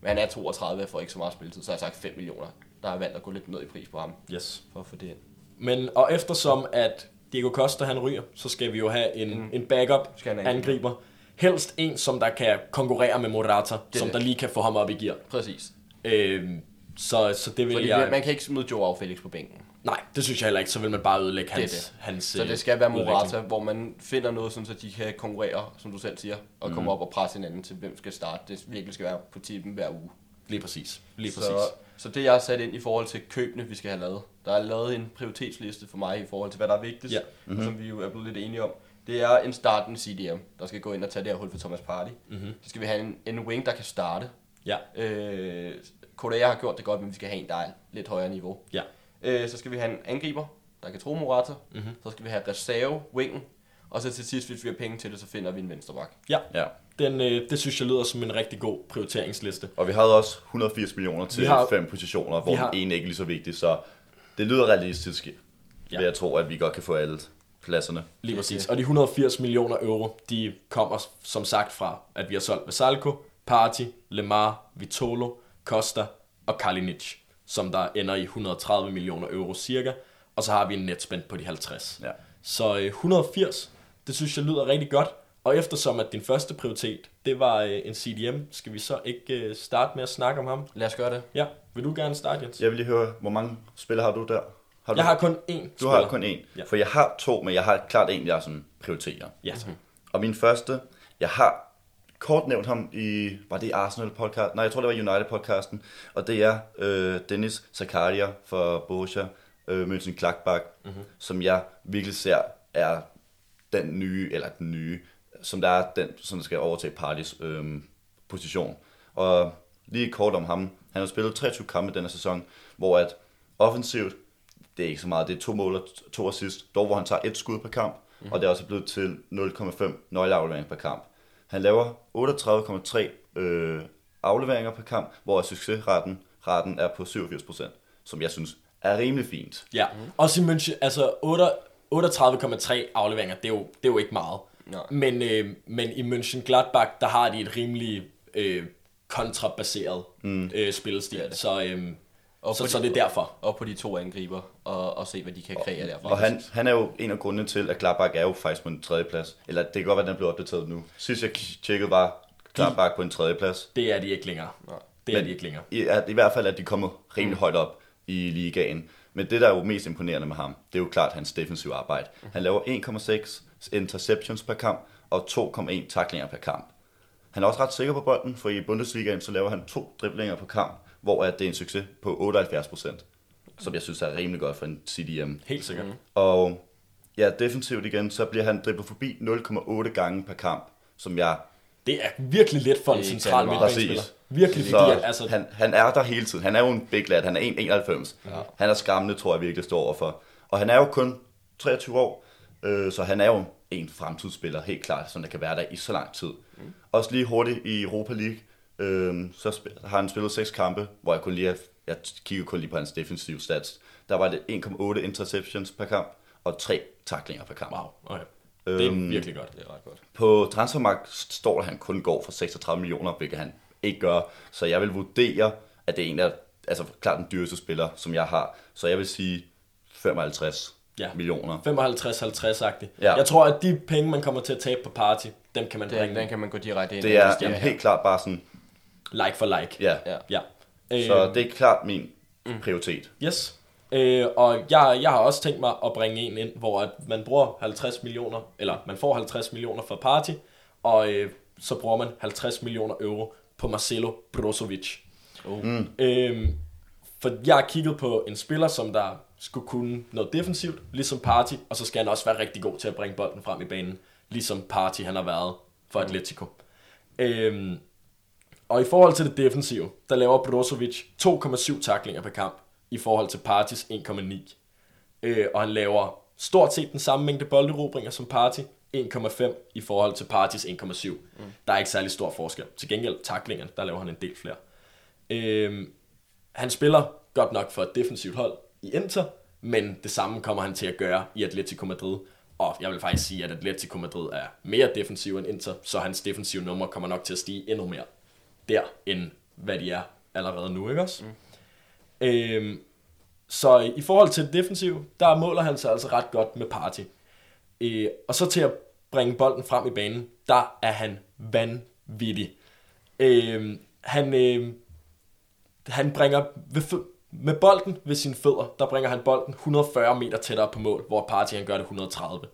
men han er 32 og får ikke så meget spilletid. Så har jeg sagt 5 millioner. Der har valgt at gå lidt ned i pris på ham, Yes. for at få det ind. Men, og eftersom at Diego Costa han ryger, så skal vi jo have en, mm. en backup Skal han angriber. Helst en, som der kan konkurrere med Morata, som det. der lige kan få ham op i gear. Præcis. Øhm, så, så det vil Fordi jeg... man kan ikke smide Joao Felix på bænken. Nej, det synes jeg heller ikke. Så vil man bare ødelægge Det hans, det. hans Så øh, det skal være udvikling. Morata, hvor man finder noget, sådan, så de kan konkurrere, som du selv siger, og komme op og presse hinanden til, hvem skal starte. Det virkelig skal være på tippen hver uge. Lige præcis. Lige præcis. Så, så det jeg har sat ind i forhold til købene, vi skal have lavet. Der er lavet en prioritetsliste for mig i forhold til, hvad der er vigtigst, Ja. mm-hmm. og som vi jo er blevet lidt enige om. Det er en startende CDM, der skal gå ind og tage det her hul for Thomas Party. Mm-hmm. Så skal vi have en, en wing, der kan starte. Ja, Øh, Kodaya har gjort det godt, men vi skal have en, der er lidt højere niveau. ja. Øh, så skal vi have en angriber, der kan tro Morata. Mm-hmm. Så skal vi have reserve, wingen. Og så til sidst, hvis vi har penge til det, så finder vi en venstreback. Ja, Ja. den, øh, det synes jeg lyder som en rigtig god prioriteringsliste. Og vi havde også 180 millioner til Vi har- fem positioner, hvor har- ene ikke er lige så vigtig, så det lyder realistisk, ja. ved jeg tror, at vi godt kan få alle pladserne. Lige præcis. Og de 180 millioner euro, de kommer som sagt fra, at vi har solgt Vesalco, Party, Lemar, Vitolo, Costa og Kalinic, som der ender i 130 millioner euro cirka. Og så har vi en netspend på de 50. Ja. Så øh, 180, det synes jeg lyder rigtig godt. Og eftersom at din første prioritet, det var øh, en CDM, skal vi så ikke øh, starte med at snakke om ham? Lad os gøre det. Ja, vil du gerne starte, Jens? Jeg vil lige høre, hvor mange spillere har du der? Har du, Jeg har kun én du har kun én. Ja. For jeg har to, men jeg har klart en, jeg sådan prioriterer. Ja, tak. Og min første, jeg har kort nævnt ham i, var det Arsenal podcast? Nej, jeg tror det var United podcasten. Og det er øh, Dennis Zakaria for Borussia øh, Mönchengladbach, mm-hmm. som jeg virkelig ser er den nye, eller den nye, som der er den, som der skal overtage Partys øh, position. Og lige kort om ham. Han har spillet 23 kampe denne sæson, hvor at offensivt, det er ikke så meget, det er to mål og to assist, dog hvor han tager et skud per kamp, mm. og det er også blevet til 0,5 nøgleaflevering per kamp. Han laver 38,3 øh, afleveringer per kamp, hvor succesraten raten er på 87%, som jeg synes er rimelig fint. Ja, også i München, altså 8 38,3 afleveringer, det er, jo, det er jo ikke meget. Nej. Men, øh, men i München Gladbach, der har de et rimelig øh, kontrabaseret mm. øh, spillestil, Det det. så, øh, Og så, på så de- det er derfor. Og på de to angriber, og, og se, hvad de kan kreere derfra. Og han, han er jo en af grundene til, at Gladbach er jo faktisk på en tredje plads. Eller det kan godt være, at den blev opdateret nu. Sidst jeg tjekkede var Gladbach på en tredje plads. Det er de ikke længere. Nej. Det er Men de ikke længere. I, at, I hvert fald, at de kommer rimelig højt op i ligaen. Men det, der er jo mest imponerende med ham, det er jo klart hans defensive arbejde. Han laver 1,6 interceptions per kamp og 2,1 taklinger per kamp. Han er også ret sikker på bolden, for i Bundesligaen så laver han to driblinger på kamp, hvor at det er en succes på 78 procent. Som jeg synes er rimelig godt for en CDM. Helt sikkert. Mm. Og ja, defensivt igen, så bliver han dribblet forbi 0,8 gange per kamp, som jeg Det er virkelig let for en central midtbanespiller. Virkelig, så fordi altså, han, han er der hele tiden. Han er jo en big lad. Han er 1,91. Ja. Han er skræmmende, tror jeg virkelig står overfor. Og han er jo kun 23 år, øh, så han er jo en fremtidsspiller, helt klart, som der kan være der i så lang tid. Mm. Også lige hurtigt i Europa League, øh, så spil, har han spillet seks kampe, hvor jeg kunne lige have, jeg kigger kun lige på hans defensive stats. Der var det 1,8 interceptions per kamp, og tre taklinger per kamp. Wow, okay. Det er Øhm, virkelig godt. Det er ret godt. På transfermarkt står der, at han kun går for 36 millioner, hvilket han ikke gør. Så jeg vil vurdere, at det er en af, altså klart den dyreste spiller, som jeg har. Så jeg vil sige 55 Ja. millioner. 55-50-agtigt. Ja. Jeg tror, at de penge, man kommer til at tabe på party, dem kan man Den, bringe den kan man gå direkte ind Det i, er hvis de en her. helt klart bare sådan, like for like. ja. Ja. ja. Øh, Så det er klart min prioritet. Yes. Øh, og jeg, jeg har også tænkt mig at bringe en ind, hvor at man bruger 50 millioner, eller man får 50 millioner for party, og øh, så bruger man 50 millioner euro på Marcelo Brozovic. Oh. Mm. Øh, for jeg har kigget på en spiller, som der skulle kunne noget defensivt, ligesom Party, og så skal han også være rigtig god til at bringe bolden frem i banen, ligesom Party han har været for Atletico. Øhm, og i forhold til det defensive, der laver Brozovic 2,7 taklinger per kamp, i forhold til Partys 1,9. Øh, og han laver stort set den samme mængde bolderobringer som Party, 1,5 i forhold til Partys 1,7. Mm. Der er ikke særlig stor forskel. Til gengæld taklingerne, der laver han en del flere. Øhm, han spiller godt nok for et defensivt hold i Inter, men det samme kommer han til at gøre i Atletico Madrid. Og jeg vil faktisk sige, at Atletico Madrid er mere defensiv end Inter, så hans defensive nummer kommer nok til at stige endnu mere der, end hvad de er allerede nu, ikke også? Mm. Øhm, så i forhold til det defensive, der måler han sig altså ret godt med Party. Øh, og så til at bringe bolden frem i banen, der er han vanvittig. Øh, han, øh, han bringer ved, med bolden ved sine fødder, der bringer han bolden 140 meter tættere på mål, hvor Party han gør det 130.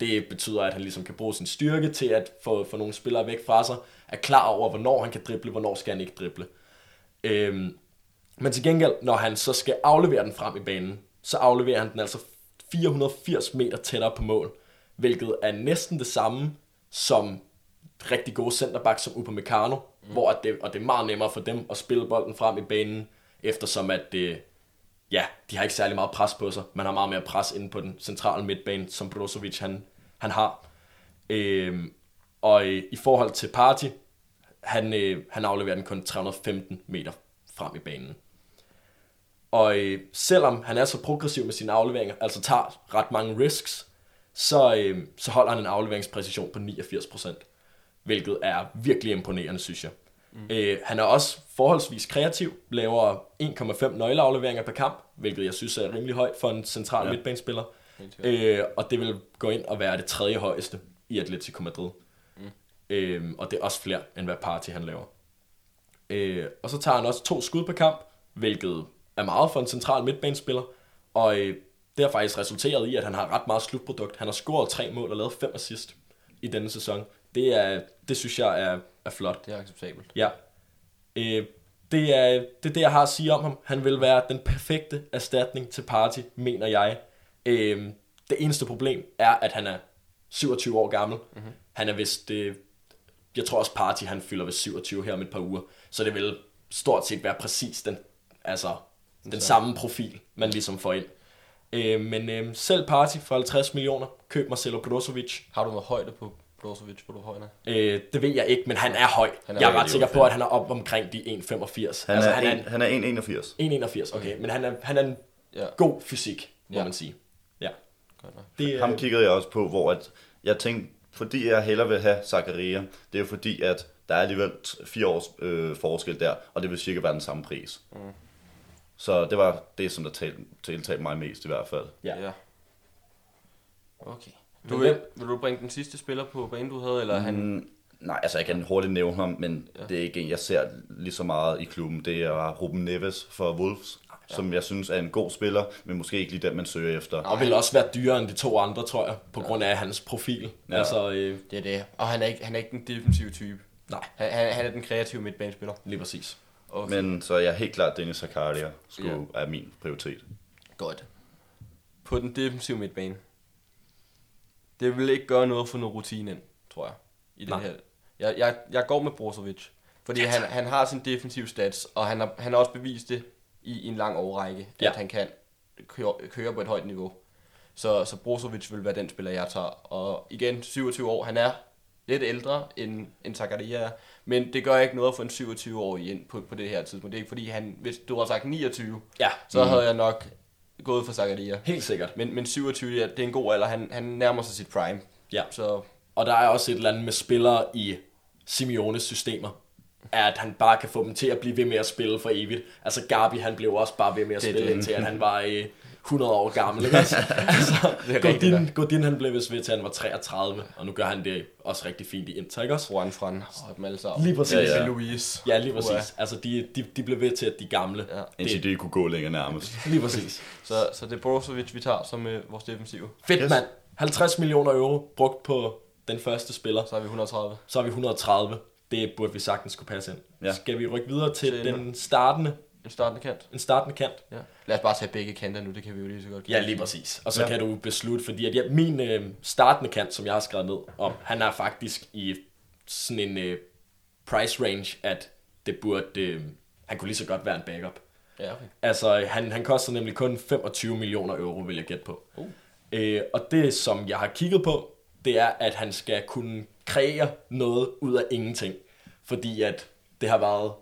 Det betyder, at han ligesom kan bruge sin styrke til at få, få nogle spillere væk fra sig, er klar over, hvornår han kan drible, hvornår skal han ikke drible. Øhm, men til gengæld, når han så skal aflevere den frem i banen, så afleverer han den altså 480 meter tættere på mål, hvilket er næsten det samme som rigtig gode centerback som Upamecano, mm. hvor at det, og det er meget nemmere for dem at spille bolden frem i banen, eftersom at det, ja, de har ikke særlig meget pres på sig. Man har meget mere pres inde på den centrale midtbane, som Brozovic han, han har. Øhm, og øh, i forhold til Party, han, øh, han afleverer den kun 315 meter frem i banen. Og øh, selvom han er så progressiv med sine afleveringer, altså tager ret mange risks, så, øh, så holder han en afleveringspræcision på 89%, hvilket er virkelig imponerende, synes jeg. Mm. Øh, han er også forholdsvis kreativ, laver 1,5 nøgleafleveringer per kamp, hvilket jeg synes er rimelig højt for en central ja. Midtbanespiller. Øh, og det vil gå ind og være det tredje højeste i Atletico Madrid. Øh, og det er også flere, end hvad Party han laver. Øh, og så tager han også to skud per kamp, hvilket er meget for en central midtbanespiller. Og øh, det har faktisk resulteret i, at han har ret meget slutprodukt. Han har scoret tre mål og lavet fem assist i denne sæson. Det, er, det synes jeg er, er flot. Det er acceptabelt. Ja. Øh, det, er, det er det, jeg har at sige om ham. Han vil være den perfekte erstatning til Party, mener jeg. Øh, det eneste problem er, at han er 27 år gammel. Mm-hmm. Han er vist... Øh, jeg tror også Party, han fylder ved 27 her om et par uger. Så det vil stort set være præcis den, altså, den samme profil, man ligesom får ind. Øh, men øh, selv Party for 50 millioner, køb Marcelo Brozovic. Har du noget højde på Brozovic, hvor du er højne? Øh, det ved jeg ikke, men han er høj. Han er jeg er ret er sikker på, at han er op omkring de 1,85. Han, altså, er, han er en, han er 1,81. 1,81, okay. Men han er, han er en Ja, god fysik, må Ja. man sige. Ja. godt nok. Det, Ham øh, kiggede jeg også på, hvor at jeg tænkte, fordi jeg hellere vil have Zakaria, det er jo fordi, at der er alligevel fire års øh, forskel der, og det vil cirka være den samme pris. Mm. Så det var det, som der tal- tiltalte mig mest i hvert fald. ja. Ja. Okay. Du vil, vil du bringe den sidste spiller på banen, du havde, eller mm. han... Nej, altså jeg kan hurtigt nævne ham, men ja. det er ikke en, jeg ser lige så meget i klubben. Det er Ruben Neves for Wolves, ja. som jeg synes er en god spiller, men måske ikke lige den, man søger efter. Og vil også være dyrere end de to andre, tror jeg, på grund af hans profil. Ja. Ja. Altså, øh, Det er det. Og han er ikke, han er ikke den defensive type. nej, Han, han, han er den kreative midtbanespiller. lige præcis. Okay. Men så er jeg helt klart, Dennis Zakaria skulle er min prioritet. Godt. På den defensive midtbane. Det vil ikke gøre noget for noget rutine ind, tror jeg. I den Nej. her. Jeg, jeg, jeg går med Brozovic. Fordi han, han har sin defensive stats, og han har, han har også bevist det i, i en lang årrække, Ja. at han kan køre, køre på et højt niveau. Så, så Brozovic vil være den spiller, jeg tager. Og igen, 27 år, han er lidt ældre end, end Zakaria er, men det gør ikke noget at få en 27-årig ind på, på det her tidspunkt. Det er ikke fordi, han, hvis du havde sagt 29, Ja, så mm. havde jeg nok gået for Zakaria. helt sikkert. Men, men 27, ja, det er en god alder. Han, han nærmer sig sit prime. Ja. Så Og der er også et eller andet med spillere i Simeones systemer, at han bare kan få dem til at blive ved med at spille for evigt. Altså Gabi, han blev også bare ved med at Det er spille det. indtil at han var øh, 100 år gammel. Ikke? Altså, altså Det er rigtigt, Godin, Godin, han blev vist ved til, at han var 33, og nu gør han det også rigtig fint i Inter, ikke også? Juan Fran og dem alle sammen. Lige præcis. Ja, Ja. Louise. Ja, lige præcis. Altså, de, de, de blev ved til, at de gamle. Ja. Indtil de ikke kunne gå længere nærmest. Lige præcis. Så, så det er Brozovic, vi tager som øh, vores defensiv. Fedt, Yes. mand. 50 millioner euro brugt på den første spiller. Så har vi 130. Så har vi 130. Det burde vi sagtens kunne passe ind. Ja. Skal vi rykke videre til Til- den startende, En startende kant. en startende kant? Ja. Lad os bare tage begge kanter nu, det kan vi jo lige så godt. Ja, lige præcis. Og så. Ja. kan du beslutte, fordi at ja, min øh, startende kant, som jeg har skrevet ned om, han er faktisk i sådan en øh, price range, at det burde, øh, han kunne lige så godt være en backup. Ja, okay. Altså, han, han koster nemlig kun 25 millioner euro, vil jeg gætte på. Uh. Øh, og det, som jeg har kigget på, det er, at han skal kunne kreere noget ud af ingenting. Fordi at det har været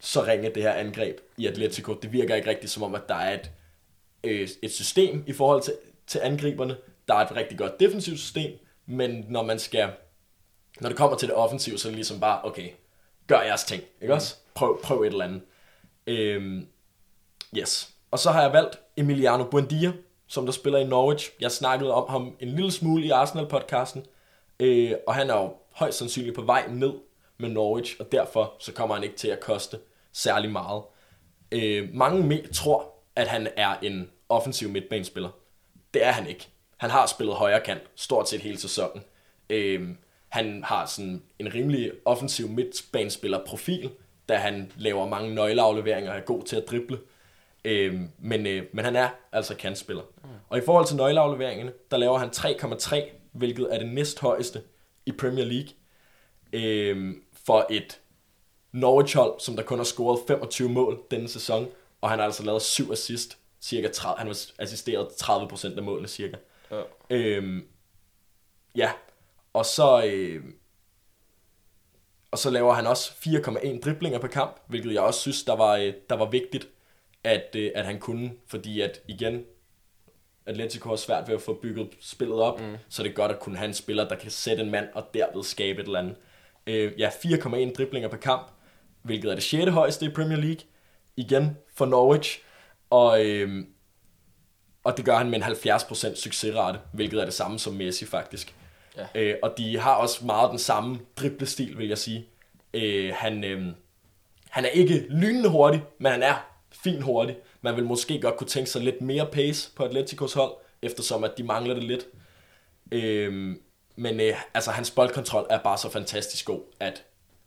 så ringe, det her angreb i Atletico. Det virker ikke rigtigt som om, at der er et, øh, et system i forhold til, til angriberne. Der er et rigtig godt defensivt system, men når man skal, når det kommer til det offensive, så er det ligesom bare, okay, gør jeres ting, ikke også? Prøv, prøv et eller andet. Øhm, yes. Og så har jeg valgt Emiliano Buendia, som der spiller i Norwich. Jeg snakkede om ham en lille smule i Arsenal-podcasten, øh, og han er jo højst sandsynligt på vej ned med Norwich, og derfor så kommer han ikke til at koste særlig meget. Øh, mange tror, at han er en offensiv midtbanespiller. Det er han ikke. Han har spillet højre kant stort set hele sæsonen. Øh, han har sådan en rimelig offensiv midtbanespiller profil, da han laver mange nøgleafleveringer og er god til at drible. Øh, men, øh, men han er altså kantspiller. Mm. Og i forhold til nøgleafleveringerne, der laver han 3,3, hvilket er det næsthøjeste i Premier League. Øh, for et Norwich-hold, som der kun har scoret 25 mål denne sæson, og han har altså lavet 7 assist, cirka 30, han har assisteret 30% af målene cirka. Ja. Øhm, ja, og så, øh, og så laver han også 4,1 driblinger per kamp, hvilket jeg også synes, der var, øh, der var vigtigt, at, øh, at han kunne, fordi at igen, Atletico har svært ved at få bygget spillet op, mm. så det er godt at kunne have en spiller, der kan sætte en mand og derved skabe et eller andet. Øh, ja, 4,1 driblinger per kamp, hvilket er det 6. højeste i Premier League, igen for Norwich, og, øh, og det gør han med en 70% succesrate, hvilket er det samme som Messi faktisk. Ja. Øh, og de har også meget den samme driblestil, vil jeg sige. Øh, han, øh, han er ikke lynende hurtig, men han er fint hurtig. Man vil måske godt kunne tænke sig lidt mere pace på Atleticos hold, eftersom at de mangler det lidt. Øh, men øh, altså, hans boldkontrol er bare så fantastisk god, at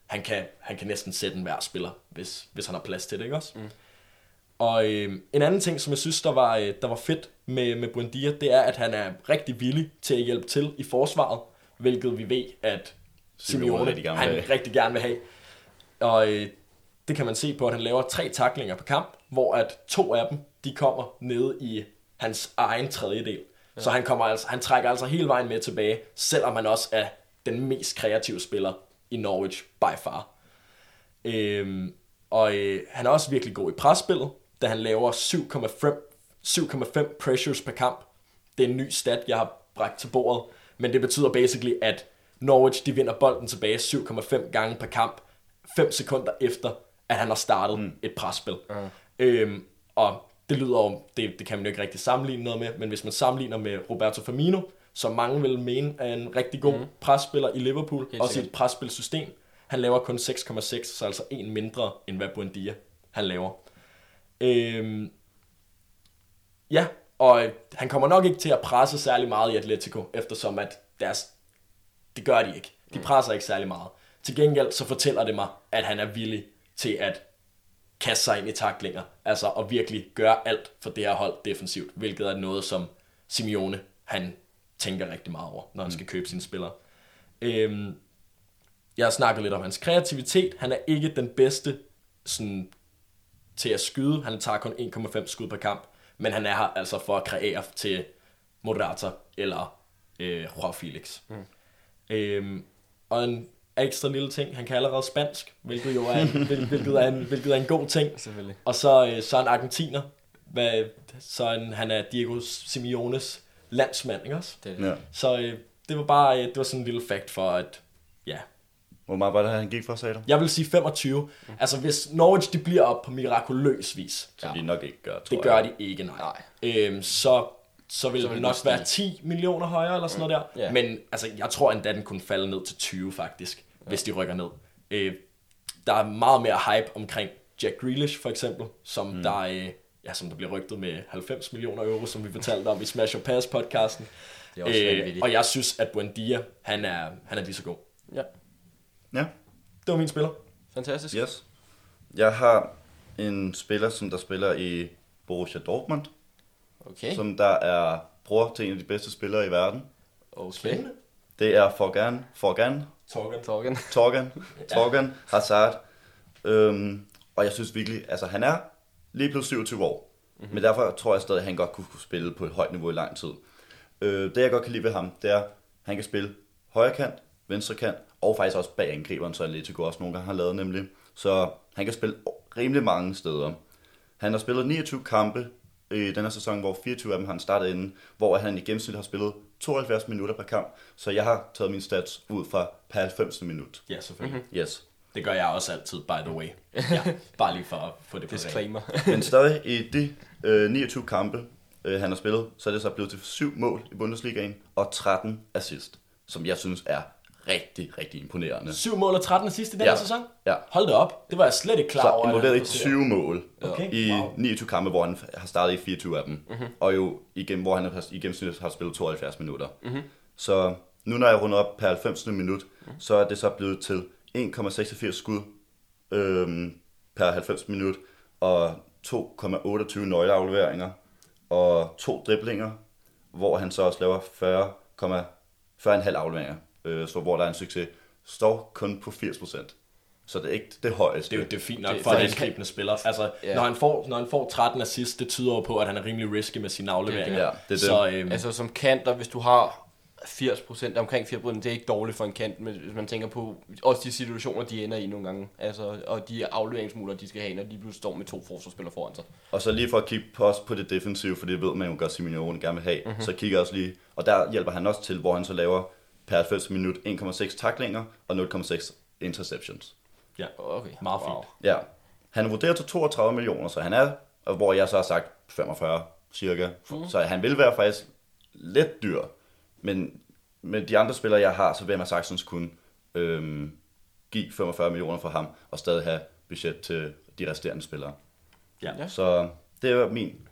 han kan, han kan næsten sætte en hver spiller, hvis, hvis han har plads til det, ikke også? Mm. Og øh, en anden ting, som jeg synes, der var, øh, der var fedt med, med Buendia, det er, at han er rigtig villig til at hjælpe til i forsvaret, hvilket vi ved, at Simeone han rigtig gerne vil have. Og øh, det kan man se på, at han laver tre taklinger på kamp, hvor at to af dem, de kommer nede i hans egen tredjedel. Ja. Så han, kommer altså, han trækker altså hele vejen med tilbage, selvom han også er den mest kreative spiller i Norwich by far. Øhm, og øh, han er også virkelig god i presspillet, da han laver 7,5 7,5 pressures per kamp. Det er en ny stat, jeg har bragt til bordet, men det betyder basically, at Norwich de vinder bolden tilbage 7,5 gange per kamp, 5 sekunder efter, at han har startet mm. et presspil. Uh. Øhm, og det lyder jo, det, det kan man jo ikke rigtig sammenligne noget med, men hvis man sammenligner med Roberto Firmino, som mange vil mene er en rigtig god mm. presspiller i Liverpool, Helt også i sikkert. et presspilsystem, han laver kun 6,6, så altså en mindre, end hvad Buendia han laver. Øhm, ja, og øh, han kommer nok ikke til at presse særlig meget i Atletico, eftersom at deres, det gør de ikke. De presser ikke særlig meget. Til gengæld så fortæller det mig, at han er villig til at kaste sig ind i taklinger, altså og virkelig gøre alt for det her hold defensivt, hvilket er noget, som Simeone, han tænker rigtig meget over, når han skal købe sine spillere. Øhm, jeg har snakket lidt om hans kreativitet. Han er ikke den bedste sådan, til at skyde. Han tager kun 1,5 skud per kamp. Men han er her altså for at kreere til Morata eller øh, Joao Felix. Mm. Øhm, og en ekstra lille ting, han kan allerede spansk, hvilket jo er en, hvil- hvilket er en, hvilket er en god ting. Selvfølgelig. Og så, øh, så er han argentiner. Hvad, så er en, han er Diego Simeones landsmand, ikke også? Det det. Ja. Så øh, det var bare øh, det var sådan en lille fact for, at ja, Hvor meget var det, han gik for, sagde du? jeg vil sige 25. Altså hvis Norwich de bliver op på mirakuløs vis, Så de nok ikke gør, tror det gør jeg. de ikke, nej. Nej. Øhm, så, så vil Så det vil nok den være 10 millioner højere eller sådan noget der. Ja. Men altså, jeg tror endda, den kunne falde ned til 20 faktisk, hvis de rykker ned. Øh, der er meget mere hype omkring Jack Grealish for eksempel, som mm. der øh, ja, som der bliver rygtet med 90 millioner euro, som vi fortalte om i Smash or Pass podcasten. Det er også vanvittigt. og jeg synes, at Buendia, han er, han er lige så god. Ja, Ja, Det var min spiller. fantastisk. yes. Jeg har en spiller, som der spiller i Borussia Dortmund, Okay. som der er bror til en af de bedste spillere i verden. Okay. Det er Forgan, Forgan, Torgen. Torgen. Torgan, Torgan Hazard. Øhm, og jeg synes virkelig, altså han er lige blevet 27 år. Mm-hmm. Men derfor tror jeg stadig, at han godt kunne kunne spille på et højt niveau i lang tid. Øh, det jeg godt kan lide ved ham, det er, at han kan spille højre kant, venstre kant, og faktisk også bag angriberen, så Atletico også nogle gange har lavet nemlig. Så han kan spille rimelig mange steder. Han har spillet 29 kampe i denne sæson, hvor 24 af dem har han startet inden, hvor han i gennemsnit har spillet 72 minutter per kamp. Så jeg har taget mine stats ud fra per 90. minut. Ja, selvfølgelig. Mm-hmm. Yes. Det gør jeg også altid, by the way. Ja, bare lige for at få det på. Disclaimer. Men stadig i de øh, 29 kampe, øh, han har spillet, så er det så blevet til 7 mål i Bundesligaen og 13 assist, som jeg synes er rigtig, rigtig imponerende. 7 mål og 13 assist i den Ja. her sæson? Ja. Hold da op. Det var jeg slet ikke klar Så over. at involveret i kunne- 20 mål Okay, i wow. 29 kampe, hvor han har startet i 24 af dem. Mm-hmm. Og jo igen, hvor han har, i gennemsnit har spillet 72 minutter. Mm-hmm. Så nu når jeg runder op per 90. minut, mm-hmm. så er det så blevet til 1,86 skud øhm, per 90 minut, og 2,28 nøgleafleveringer, og to driblinger, hvor han så også laver 40,40,5 afleveringer, øh, så hvor der er en succes, står kun på 80%. Så det er ikke det højeste. Det er jo det er fint nok Det- for det- en angribende spiller. Altså, Ja. når, han får, når han får 13 assist, det tyder jo på, at han er rimelig risky med sine afleveringer. Ja, det er det. Så øhm, Altså som kanter, hvis du har 80%, omkring 80%, det er ikke dårligt for en kant, men hvis man tænker på også de situationer, de ender i nogle gange, altså, og de afleveringsmåler, de skal have, når de pludselig står med to forsvarsspillere foran sig. Og så lige for at kigge på, også på det defensive, for det ved man jo godt, Simeone gerne vil have, mm-hmm. så kigger jeg også lige, og der hjælper han også til, hvor han så laver per 90 minut 1,6 taklinger og 0,6 interceptions. ja, Okay. meget fint. Ja, han er vurderet til 32 millioner, så han er, og hvor jeg så har sagt 45 cirka, mm. så han vil være faktisk lidt dyr, men med de andre spillere, jeg har, så vil jeg sagtens kunne øhm, give 45 millioner for ham, og stadig have budget til de resterende spillere. Ja. Ja. Så det var min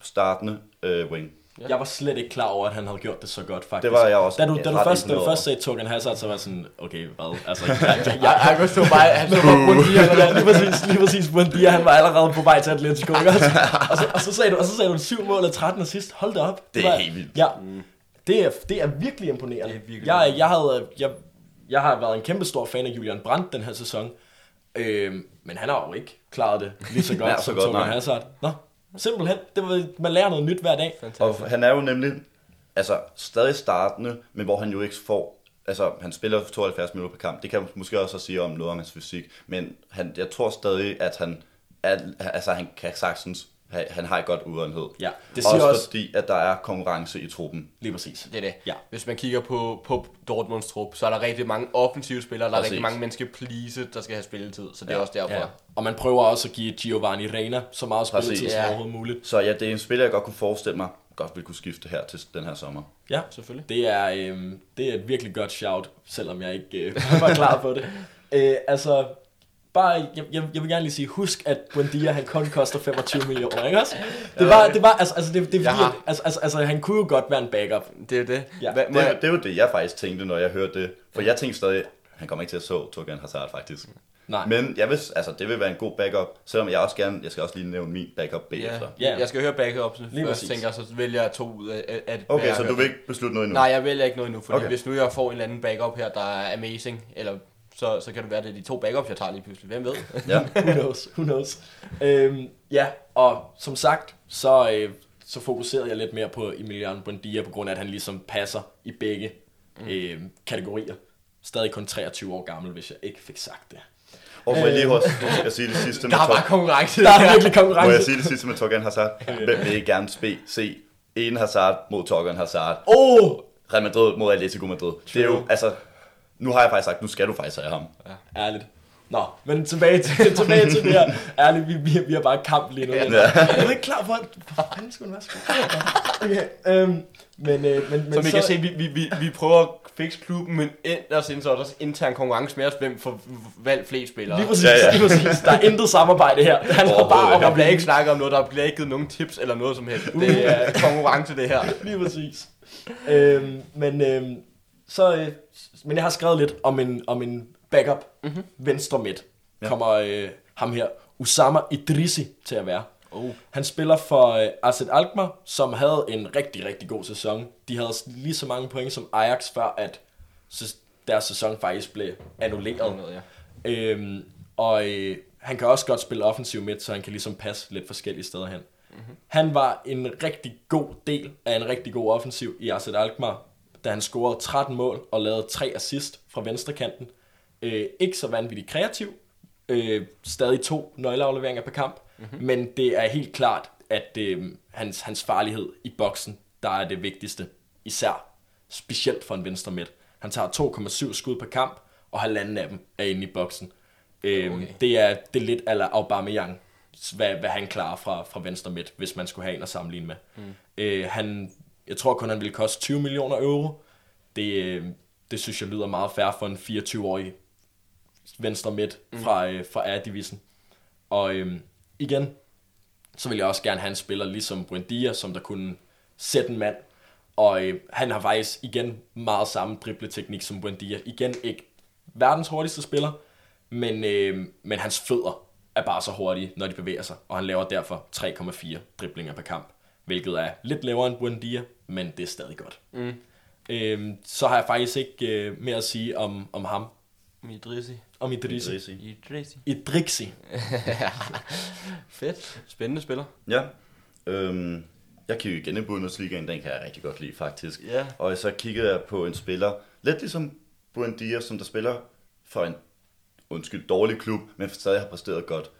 startende øh, wing. Ja. Jeg var slet ikke klar over, at han havde gjort det så godt, faktisk. Det var jeg også Da du, da du, først, da du først sagde Torgen Hazard, så var jeg sådan, okay, hvad? Altså, jeg, jeg, jeg, Jeg, jeg stå bare, han stod bare Bundia, ja, lige præcis, lige præcis. Buendia, han var allerede på vej til Atletico, ikke også? Og så, og så sagde du, og så sagde du 7 mål og 13 assist. Hold da op. Det er var, helt vildt. Ja, det er, det er virkelig imponerende. Det er virkelig jeg, jeg, havde, jeg, jeg har været en kæmpe stor fan af Julian Brandt den her sæson. Øhm, men han har jo ikke klaret det lige så godt så som godt, Torgen nej. Hazard. Nå, simpelthen. Det var, man lærer noget nyt hver dag. Og han er jo nemlig altså, stadig startende, men hvor han jo ikke får... Altså, han spiller 72 minutter per kamp. Det kan man måske også sige om noget om hans fysik. Men han, jeg tror stadig, at han, er, altså, han kan sagtens... Han har et godt udholdenhed. Ja, det siger også, også- fordi, at der er konkurrence i truppen. Lige præcis. Det er det. Ja. Hvis man kigger på, på Dortmunds trup, så er der rigtig mange offensive spillere, der er rigtig mange mennesker please, der skal have spilletid, så det er Ja. også derfor. Ja. Og man prøver også at give Giovanni Reina så meget spilletid Præcis. som Ja. overhovedet muligt. Så ja, det er en spiller, jeg godt kunne forestille mig, godt vil kunne skifte her til den her sommer. Ja, Selvfølgelig. Det er, øhm, det er et virkelig godt shout, selvom jeg ikke øh, var klar på det. Øh, altså, bare, jeg, jeg, jeg vil gerne lige sige, husk at Buendia, han kun koster 25 millioner, ikke også? Det var, det var, altså, altså det, det er fordi, at- altså, altså, altså, han kunne jo godt være en backup. Det er det. Ja. Hvad, må Det, jeg, det er jo det, jeg faktisk tænkte, når jeg hørte det. For jeg tænkte stadig, han kommer ikke til at så Torgan Hazard faktisk. Nej. Men jeg vil, altså, det vil være en god backup, selvom jeg også gerne, jeg skal også lige nævne min backup bagefter. ja, Ja. jeg skal høre backup Lige først, tænker jeg, så vælger jeg to ud af, af Okay, så du vil ikke beslutte noget endnu? Nej, jeg vælger ikke noget endnu, fordi Okay. okay. hvis nu jeg får en eller anden backup her, der er amazing, eller så, så kan det være, at det er de to backups, jeg tager lige pludselig. Hvem ved? Ja. Who knows, who knows. Øhm, ja, og som sagt, så, øh, så fokuserede jeg lidt mere på Emiliano Buendia, på grund af, at han ligesom passer i begge mm. øh, kategorier. Stadig kun 23 år gammel, hvis jeg ikke fik sagt det. Og må jeg lige også jeg sige det sidste med Der er bare konkurrence. Der er virkelig Må konkurrence. jeg sige det sidste med Torgan Hazard? Hvem vil ikke gerne spe, se en Hazard mod Torgan Hazard? Oh! Real Madrid mod Atletico Madrid. Det er jo, altså, nu har jeg faktisk sagt, nu skal du faktisk have ham. Ærligt. Nå, men tilbage til, tilbage til det her. Ærligt, vi, vi, vi har bare kamp lige nu. Jeg er ikke klar for, at... Hvor fanden skulle være? Okay, øhm, men, øh, men, men Som I kan se, vi, vi, vi, vi prøver at fikse klubben, men ellers ind, så er der også intern konkurrence med os, hvem får valgt flest spillere. Lige præcis, Ja, ja. lige præcis. Der er intet samarbejde her. Det handler Overhovedet bare om Der bliver blive ikke snakket om noget, der bliver ikke givet nogen tips eller noget som helst. Det er konkurrence, det her. Lige præcis. øhm, men, øhm, så, øh, men jeg har skrevet lidt om en, om en backup mm-hmm. venstre midt. Ja. Kommer øh, ham her, Usama Idrisi, til at være. Oh. Han spiller for øh, AZ Alkmaar, som havde en rigtig, rigtig god sæson. De havde lige så mange point som Ajax, før at deres sæson faktisk blev annulleret. Noget, ja. Øhm, og øh, han kan også godt spille offensiv midt, så han kan ligesom passe lidt forskellige steder hen. Mm-hmm. Han var en rigtig god del af en rigtig god offensiv i AZ Alkmaar, da han scorede 13 mål og lavede 3 assist fra venstrekanten. Øh, ikke så vanvittigt kreativ. Øh, stadig to nøgleafleveringer per kamp. Mm-hmm. Men det er helt klart, at øh, hans, hans farlighed i boksen, der er det vigtigste. Især specielt for en venstre midt. Han tager 2,7 skud per kamp, og halvanden af dem er inde i boksen. Okay. okay. det, er, det er lidt ala Aubameyang, hvad, hvad han klarer fra, fra venstre midt, hvis man skulle have en at sammenligne med. Mm. Øh, han, jeg tror kun, han ville koste 20 millioner euro. Det, øh, det synes jeg lyder meget fair for en 24-årig venstre midt fra, øh, fra A-divisen. Og øhm, igen, så vil jeg også gerne have en spiller ligesom Buendia, som der kunne sætte en mand. Og øh, han har faktisk igen meget samme dribleteknik som Buendia. Igen ikke verdens hurtigste spiller, men, øh, men hans fødder er bare så hurtige, når de bevæger sig. Og han laver derfor 3,4 driblinger per kamp, hvilket er lidt lavere end Buendia, men det er stadig godt. Mm. Øh, så har jeg faktisk ikke øh, mere at sige om, om ham, Idrisi. om Idrisi. Idrisi. Idrisi. Idrisi. Fedt. Spændende spiller. Ja. Øhm, jeg kiggede igen i Bundesligaen, den kan jeg rigtig godt lide faktisk. Ja. Og så kiggede jeg på en spiller, lidt ligesom Buendia, som der spiller for en, undskyld, dårlig klub, men stadig har præsteret godt.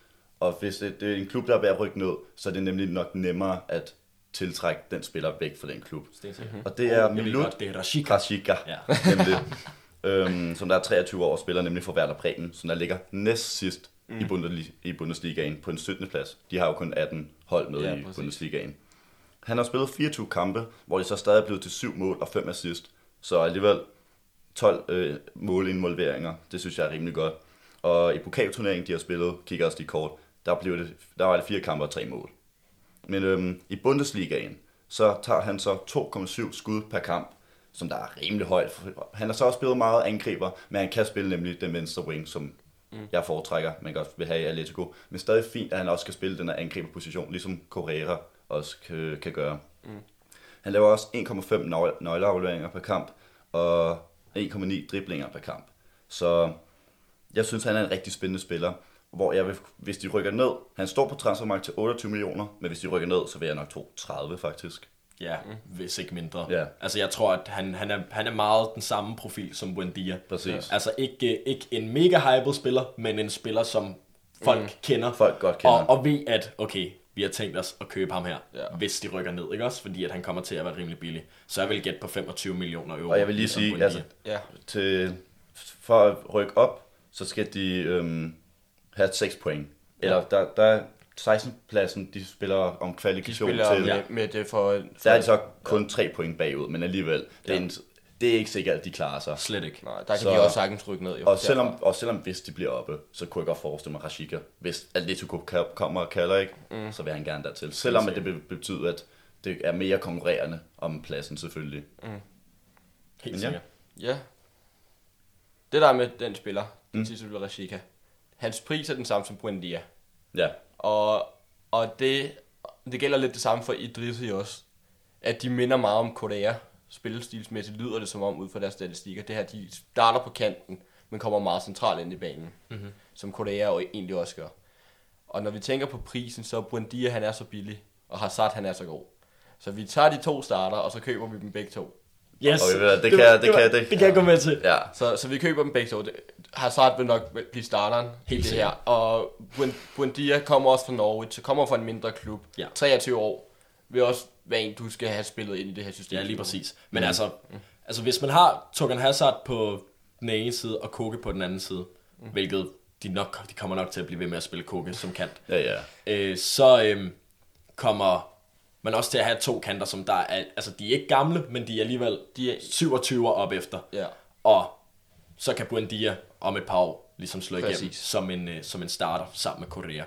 Og hvis det, det er en klub, der er ved at rykke ned, så er det nemlig nok nemmere at tiltrække den spiller væk fra den klub. Mm-hmm. Og det er ved Milut godt, det er Rashika. Krasika, Ja. nemlig, øhm, som der er 23 år og spiller nemlig for Werder Bremen, som der ligger næst sidst mm. i, Bundesli- i Bundesligaen på en 17. plads. De har jo kun 18 hold med Ja, i præcis. Bundesligaen. Han har spillet 24 kampe, hvor det så stadig er blevet til 7 mål og 5 assist. Så alligevel 12 øh, målinvolveringer. Det synes jeg er rimelig godt. Og i pokalturneringen, de har spillet, kigger også lige kort, der, blev det, der var det fire kampe og tre mål. Men øhm, i Bundesligaen, så tager han så 2,7 skud per kamp, som der er rimelig højt. Han har så også spillet meget angriber, men han kan spille nemlig den venstre wing, som mm. jeg foretrækker, man godt vil have i Atletico. Men stadig fint, at han også skal spille den her angriberposition, ligesom Correa også kan, kan gøre. Mm. Han laver også 1,5 nøgle- nøgleafleveringer per kamp, og 1,9 driblinger per kamp. Så jeg synes, han er en rigtig spændende spiller, hvor jeg vil, hvis de rykker ned, han står på transfermarkt til 28 millioner, men hvis de rykker ned, så vil jeg nok tro 30 faktisk. Ja, hvis ikke mindre. Ja. Altså jeg tror, at han, han, er, han er meget den samme profil som Buendia. Præcis. Altså ikke, ikke en mega hyped spiller, men en spiller, som folk mm. kender. Folk godt kender. Og, og ved, at okay, vi har tænkt os at købe ham her, Ja. hvis de rykker ned, ikke også? Fordi at han kommer til at være rimelig billig. Så jeg vil gætte på 25 millioner euro. Og jeg vil lige sige, altså, Ja. til, for at rykke op, så skal de øhm, have 6 point. Eller ja. der, der er 16 pladsen, de spiller om De kvalifikation spiller til. med, med det for... for Der er de så kun 3 point bagud, men alligevel, det, er Ja. en, det er ikke sikkert, at de klarer sig. Slet ikke. Nej, der kan Så- de også sagtens rykke ned. Jo, Og selvom, og selvom hvis de bliver oppe, så kunne jeg godt forestille mig Rashika. Hvis Atletico kommer og kalder ikke, mm. så vil han gerne dertil. Selvom at det be- betyder, at det er mere konkurrerende om pladsen selvfølgelig. Helt Men ja. sikkert. Ja. Det der med den spiller, den mm. sidste spiller, Rashika. Hans pris er den samme som Buendia. Ja, Og, og det, det gælder lidt det samme for Idrisi også. At de minder meget om Korea. Spillestilsmæssigt lyder det som om, ud fra deres statistikker. Det her, de starter på kanten, men kommer meget centralt ind i banen. Mm-hmm. Som Korea og egentlig også gør. Og når vi tænker på prisen, så Buendia, han er så billig, og Hazard, han er så god. Så vi tager de to starter, og så køber vi dem begge to. Yes, Okay, hvad, det kan jeg- det kan jeg- det- det kan jeg gå med til. Ja, Så, så vi køber dem begge to. Det- Hazard vil nok blive starteren Helt det her. Og Buen- Buendia kommer også fra Norwich, så kommer fra en mindre klub. Ja. 23 år. Vil også være en, du skal have spillet ind i det her system. Ja, lige præcis. Men altså, altså, hvis man har Torgan Hazard på den ene side, og Koke på den anden side, hvilket de, nok, de kommer nok til at blive ved med at spille Koke som kant, ja, ja. øh, så øh, kommer man også til at have to kanter, som der er, altså de er ikke gamle, men de er alligevel De er- 27 år op efter. Ja. Og så kan Buendia om et par år ligesom slå igennem Præcis. som en, øh, som en starter sammen med Korea,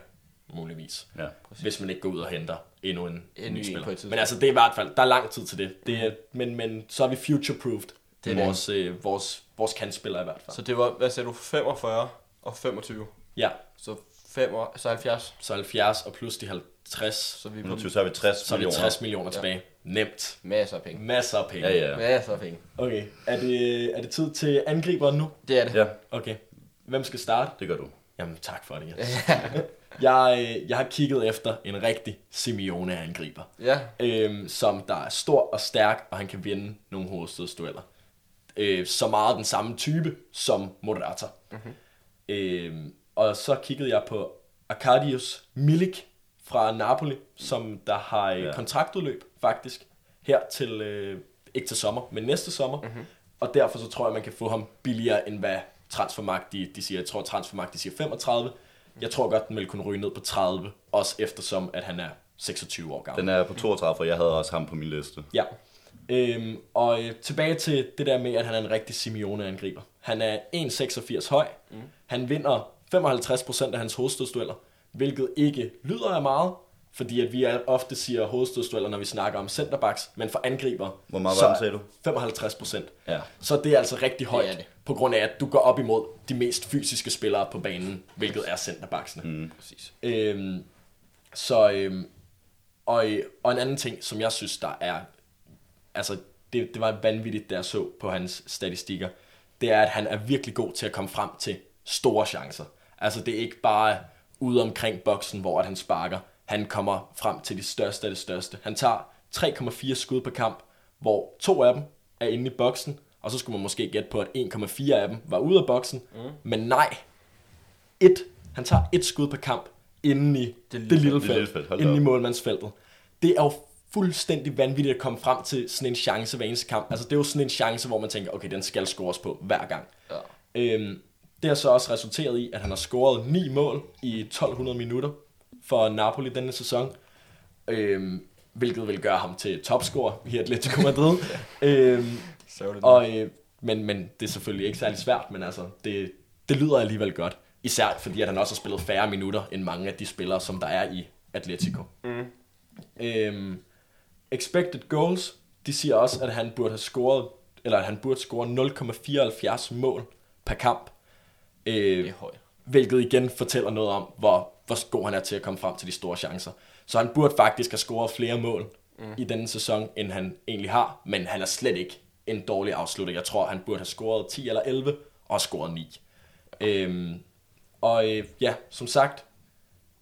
muligvis. ja. Hvis man ikke går ud og henter endnu en, en ny ny spiller. Men altså, det er i hvert fald, der er lang tid til det. det er, men, men så er vi future-proofed. Det er er det. vores, øh, vores, vores kantspillere i hvert fald. Så det var, hvad sagde du, 45 og 25. Ja, Så, 5 og, så 70. så 70 og plus de 50, Så vi er på 29, så har vi 60 så er vi millioner. 60 millioner tilbage. Nemt. masser af penge. Masser af penge. Ja, ja. Masser af penge. Okay, er det, er det tid til angriberen nu? Det er det. Ja, Okay. Hvem skal starte? det gør du. Jamen, tak for det, Jens. jeg, øh, jeg har kigget efter en rigtig Simeone-angriber. Ja. øhm, som der er stor og stærk, og han kan vinde nogle hovedstødsdueller. Øh, så meget den samme type som Morata. Mm-hmm. Øhm, og så kiggede jeg på Arkadius Milik fra Napoli, som der har ja. Kontraktudløb faktisk her til, øh, ikke til sommer, men næste sommer. Mm-hmm. Og derfor så tror jeg, man kan få ham billigere, end hvad Transfermarkt de, de siger. Jeg tror, Transfermarkt de siger 35. Jeg tror godt, den vil kunne ryge ned på 30, også eftersom, at han er 26 år gammel. Den er på 32, for jeg havde også ham på min liste. Ja. Øhm, og øh, tilbage til det der med, at han er en rigtig Simeone-angriber. Han er 1,86 høj. Mm. Han vinder 55% af hans hovedstødsdueller, hvilket ikke lyder af meget, fordi at vi er- ofte siger hovedstødsdueller, når vi snakker om centerbacks, men for angriber, Hvor meget så var den, sagde du? 55%. Ja. Så det er altså rigtig højt, Det er det. på grund af, at du går op imod de mest fysiske spillere på banen, hvilket er centerbacksene. Mm. Præcis. Øhm, så, øhm, og, og en anden ting, som jeg synes, der er, altså det, det var vanvittigt, da jeg så på hans statistikker, det er, at han er virkelig god til at komme frem til store chancer. Altså det er ikke bare ude omkring boksen, hvor at han sparker. Han kommer frem til det største af det største. Han tager 3,4 skud per kamp, hvor to af dem er inde i boksen, og så skulle man måske gætte på, at 1,4 af dem var ude af boksen. Mm. Men nej, et, han tager et skud per kamp inden i det, lille det lille felt. lille felt, inden i op. målmandsfeltet. Det er jo fuldstændig vanvittigt at komme frem til sådan en chance hver eneste kamp. Altså det er jo sådan en chance, hvor man tænker, okay, den skal scores på hver gang. Ja. Øhm, det har så også resulteret i, at han har scoret 9 mål i 1200 minutter for Napoli denne sæson. Øhm, hvilket vil gøre ham til topscorer i Atletico Madrid. øhm, Så det og, øh, men, men det er selvfølgelig ikke særlig svært, men altså, det, det lyder alligevel godt. Især fordi, at han også har spillet færre minutter end mange af de spillere, som der er i Atletico. Mm. Øhm, expected goals, de siger også, at han burde have scoret, eller at han burde score 0,74 mål per kamp. Øh, hvilket igen fortæller noget om, hvor, hvor god han er til at komme frem til de store chancer. Så han burde faktisk have scoret flere mål mm. i denne sæson, end han egentlig har, men han er slet ikke en dårlig afslutter. Jeg tror, han burde have scoret 10 eller 11, og scoret 9. Øhm, og øh, ja, som sagt,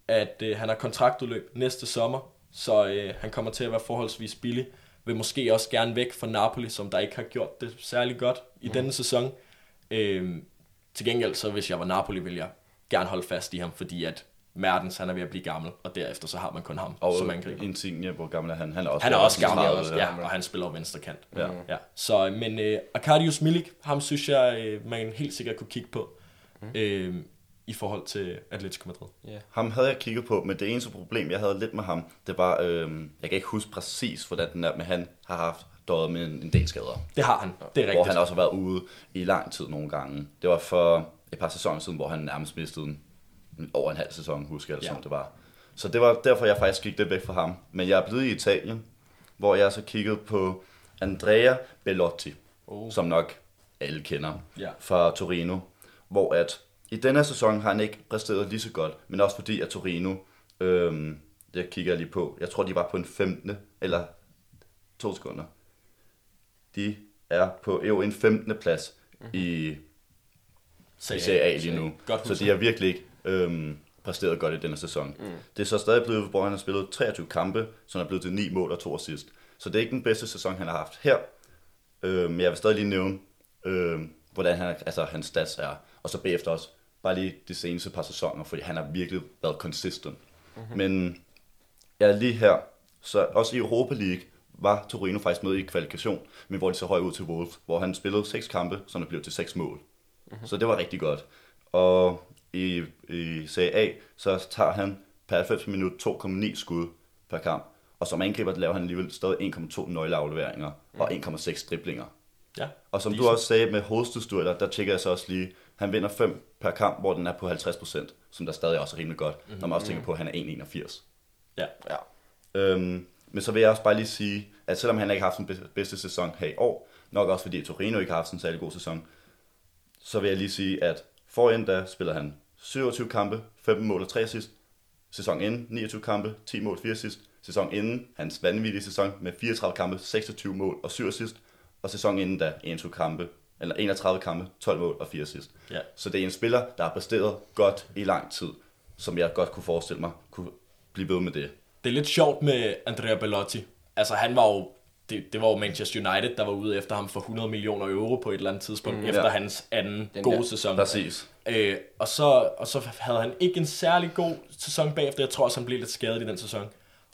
at øh, han har kontraktudløb næste sommer, så øh, han kommer til at være forholdsvis billig. Vil måske også gerne væk fra Napoli, som der ikke har gjort det særlig godt i mm. denne sæson. Øhm, til gengæld, så hvis jeg var Napoli, ville jeg gerne holde fast i ham, fordi at Mertens, han er ved at blive gammel, og derefter så har man kun ham Og som angriber. Insigne, hvor gammel er han? Han er også, Han er også gammel, 30, ja, og han spiller venstre kant. Ja. ja. Så, men øh, Arkadius Milik, ham synes jeg, øh, man helt sikkert kunne kigge på, øh, i forhold til Atletico Madrid. Ja. Ham havde jeg kigget på, men det eneste problem, jeg havde lidt med ham, det var, øh, jeg kan ikke huske præcis, hvordan den er, men han har haft døjet med en, en del skader. Det har han, det er Hvor rigtigt. han også har været ude i lang tid nogle gange. Det var for et par sæsoner siden, hvor han nærmest mistede en, over en halv sæson, husker jeg det Ja. som det var. Så det var derfor, jeg faktisk gik lidt væk fra ham. Men jeg er blevet i Italien, hvor jeg så kiggede på Andrea Bellotti, Oh. som nok alle kender Ja. fra Torino. Hvor at i denne sæson har han ikke præsteret lige så godt, men også fordi at Torino, øhm, det kigger jeg lige på, jeg tror de var på en 15. eller to sekunder. De er på jo en 15. plads Mhm. i Serie A lige nu. Godt så de har virkelig ikke øhm, præsteret godt i denne sæson. Mm. Det er så stadig blevet, hvor han har spillet 23 kampe, så han er blevet til 9 mål og 2 assist. Så det er ikke den bedste sæson, han har haft her. Øh, men jeg vil stadig lige nævne, øh, hvordan han, altså, hans stats er. Og så bagefter også bare lige de seneste par sæsoner, fordi han har virkelig været consistent. Mm-hmm. Men ja, lige her, så også i Europa League var Torino faktisk med i kvalifikation, men hvor de så høj ud til Wolves, hvor han spillede seks kampe, som der blev til seks mål. Mm-hmm. Så det var rigtig godt. Og i, i Serie A, så tager han per 90 minut 2,9 skud per kamp. Og som angriber laver han alligevel stadig 1,2 nøgleafleveringer mm. og 1,6 driblinger. Ja. Og som du også sagde med hovedstødsdueller, der tjekker jeg så også lige, han vinder 5 per kamp, hvor den er på 50%, som der stadig også er rimelig godt, mm-hmm. når man også tænker på, at han er 1,81. Ja. Ja. Øhm, men så vil jeg også bare lige sige, at selvom han ikke har haft den bedste- sæson her i år, nok også fordi Torino ikke har haft en særlig god sæson, så vil jeg lige sige, at forend da spiller han 27 kampe, 15 mål og 3 assist. Sæson inden 29 kampe, 10 mål, 4 assist. Sæson inden hans vanvittige sæson med 34 kampe, 26 mål og 7 assist. Og sæson inden da 21 kampe, eller 31 kampe, 12 mål og 4 assist. Ja. Så det er en spiller, der har præsteret godt i lang tid, som jeg godt kunne forestille mig kunne blive ved med det. Det er lidt sjovt med Andrea Bellotti. Altså han var jo, det, det var jo Manchester United, der var ude efter ham for 100 millioner euro på et eller andet tidspunkt, mm, efter ja. hans anden Den gode der. sæson. Præcis. Øh, og, så, og så havde han ikke en særlig god sæson bagefter. Jeg tror også, han blev lidt skadet i den sæson.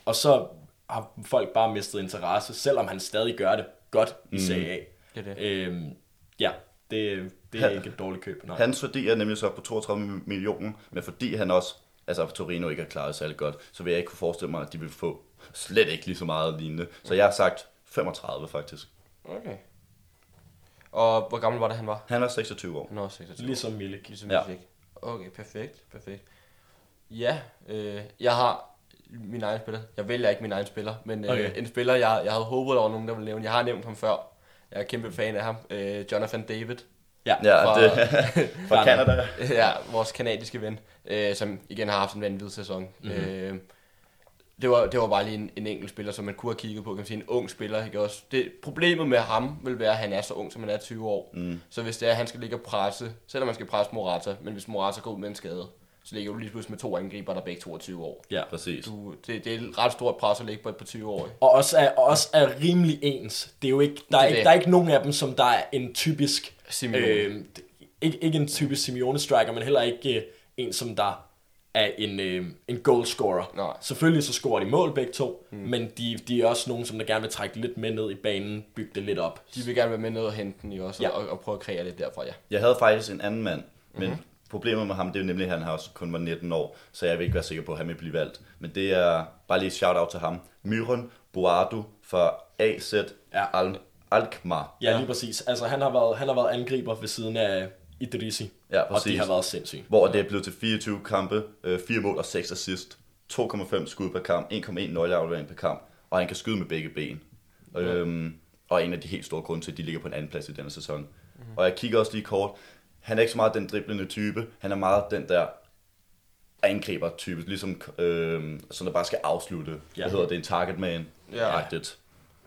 Og så har folk bare mistet interesse, selvom han stadig gør det godt i Mm. Serie A. Det er det. Øhm, ja, det, det er Han- ikke et dårligt køb. Nej. Hans værdi er nemlig så på 32 millioner, men fordi han også, altså Torino ikke har klaret særlig godt, så vil jeg ikke kunne forestille mig, at de vil få slet ikke lige så meget lignende. Så jeg har sagt 35 faktisk. Okay. Og hvor gammel var det, han var? Han er 26 år. Han er også 26. Ligesom Milik. Ligesom Ja. ja. Fik. Okay, perfekt, perfekt. Ja, øh, jeg har min egen spiller. Jeg vælger ikke min egen spiller, men øh, Okay. en spiller, jeg, jeg havde håbet over nogen, der ville nævne. Jeg har nævnt ham før. Jeg er kæmpe fan af ham. Øh, Jonathan David. Ja, Ja, Fra- det fra Canada. ja, vores kanadiske ven, øh, som igen har haft en vanvittig sæson. Mm-hmm. Øh, det, var, det var bare lige en, en enkelt spiller, som man kunne have kigget på, kan man sige, en ung spiller. Ikke? Også det, problemet med ham vil være, at han er så ung, som han er 20 år. Mm. Så hvis det er, at han skal ligge og presse, selvom man skal presse Morata, men hvis Morata går ud med en skade, så ligger du lige pludselig med to angriber, der er begge 22 år. ja. Præcis. Du, det, det er et ret stort pres at ligge på et par 20 år. Og også er, og også er rimelig ens. Det er jo ikke, der, er Det er ikke, det. der er ikke nogen af dem, som der er en typisk... Simeone. Øh, ikke, ikke en typisk Simeone-striker, men heller ikke øh, en, som der er en, øh, en goalscorer. Nej. Selvfølgelig så scorer de mål begge to, mm. men de, de er også nogen, som der gerne vil trække lidt med ned i banen, bygge det lidt op. De vil gerne være med ned og hente den i også, Ja. ja. og, og prøve at kreere lidt derfra, ja. Jeg havde faktisk en anden mand, men mm-hmm. Problemet med ham, det er jo nemlig, at han har også kun var 19 år, så jeg vil ikke være sikker på, at han vil blive valgt. Men det er bare lige et shout-out til ham. Myron Boadu fra AZ Ja. Al- Alkmaar. Ja, lige præcis. Altså, han har været, han har været angriber ved siden af Idrisi, Ja, og præcis. de har været sindssyge. Hvor det er blevet til 24 kampe, øh, 4 mål og 6 assist, 2,5 skud per kamp, 1,1 nøgleaflevering per kamp, og han kan skyde med begge ben. Øhm, og en af de helt store grunde til, at de ligger på en anden plads i denne sæson. Mm-hmm. Og jeg kigger også lige kort. Han er ikke så meget den driblende type. Han er meget den der angriber-type, ligesom øh, som der bare skal afslutte. Ja. Hvad hedder det? En target man. Ja. Agtigt.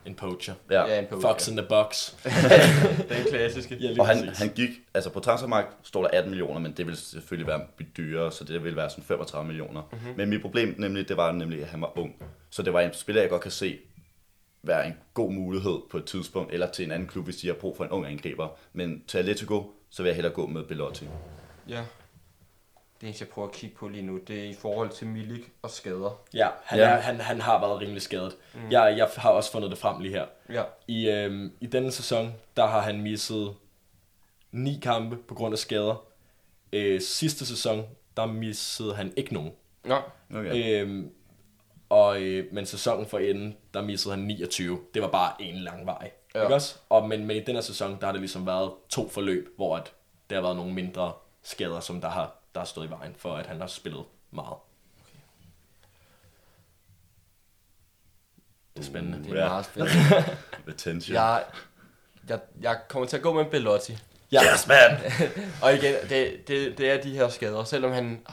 En poacher. Ja. ja en på, Fox in the box. Den klassiske. Ja, Og han, han gik, altså på transfermarkt står der 18 millioner, men det vil selvfølgelig være dyrere, så det vil være sådan 35 millioner. Mhm. Mm-hmm. Men mit problem nemlig, det var nemlig, at han var ung. Så det var en spiller, jeg godt kan se være en god mulighed på et tidspunkt, eller til en anden klub, hvis de har brug for en ung angriber. Men til Atletico, så vil jeg hellere gå med Belotti. Ja. Det eneste, jeg prøver at kigge på lige nu, det er i forhold til Milik og skader. Ja, han, Ja. Er, han, han har været rimelig skadet. Mm. Jeg, jeg har også fundet det frem lige her. Ja. I, øhm, I denne sæson, der har han misset ni kampe på grund af skader. Øh, sidste sæson, der missede han ikke nogen. Nå, Okay. Øhm, og, øh, men sæsonen for enden, der missede han 29. Det var bare en lang vej. Ja. Ikke også? Og, men, men i den her sæson, der har det ligesom været to forløb, hvor at der har været nogle mindre skader, som der har, der har stået i vejen for, at han har spillet meget. Det er spændende. det er Ja. meget spændende. Attention. jeg, jeg, jeg kommer til at gå med Bellotti. Ja, Yes, man! Og igen, det, det, det er de her skader. Selvom han,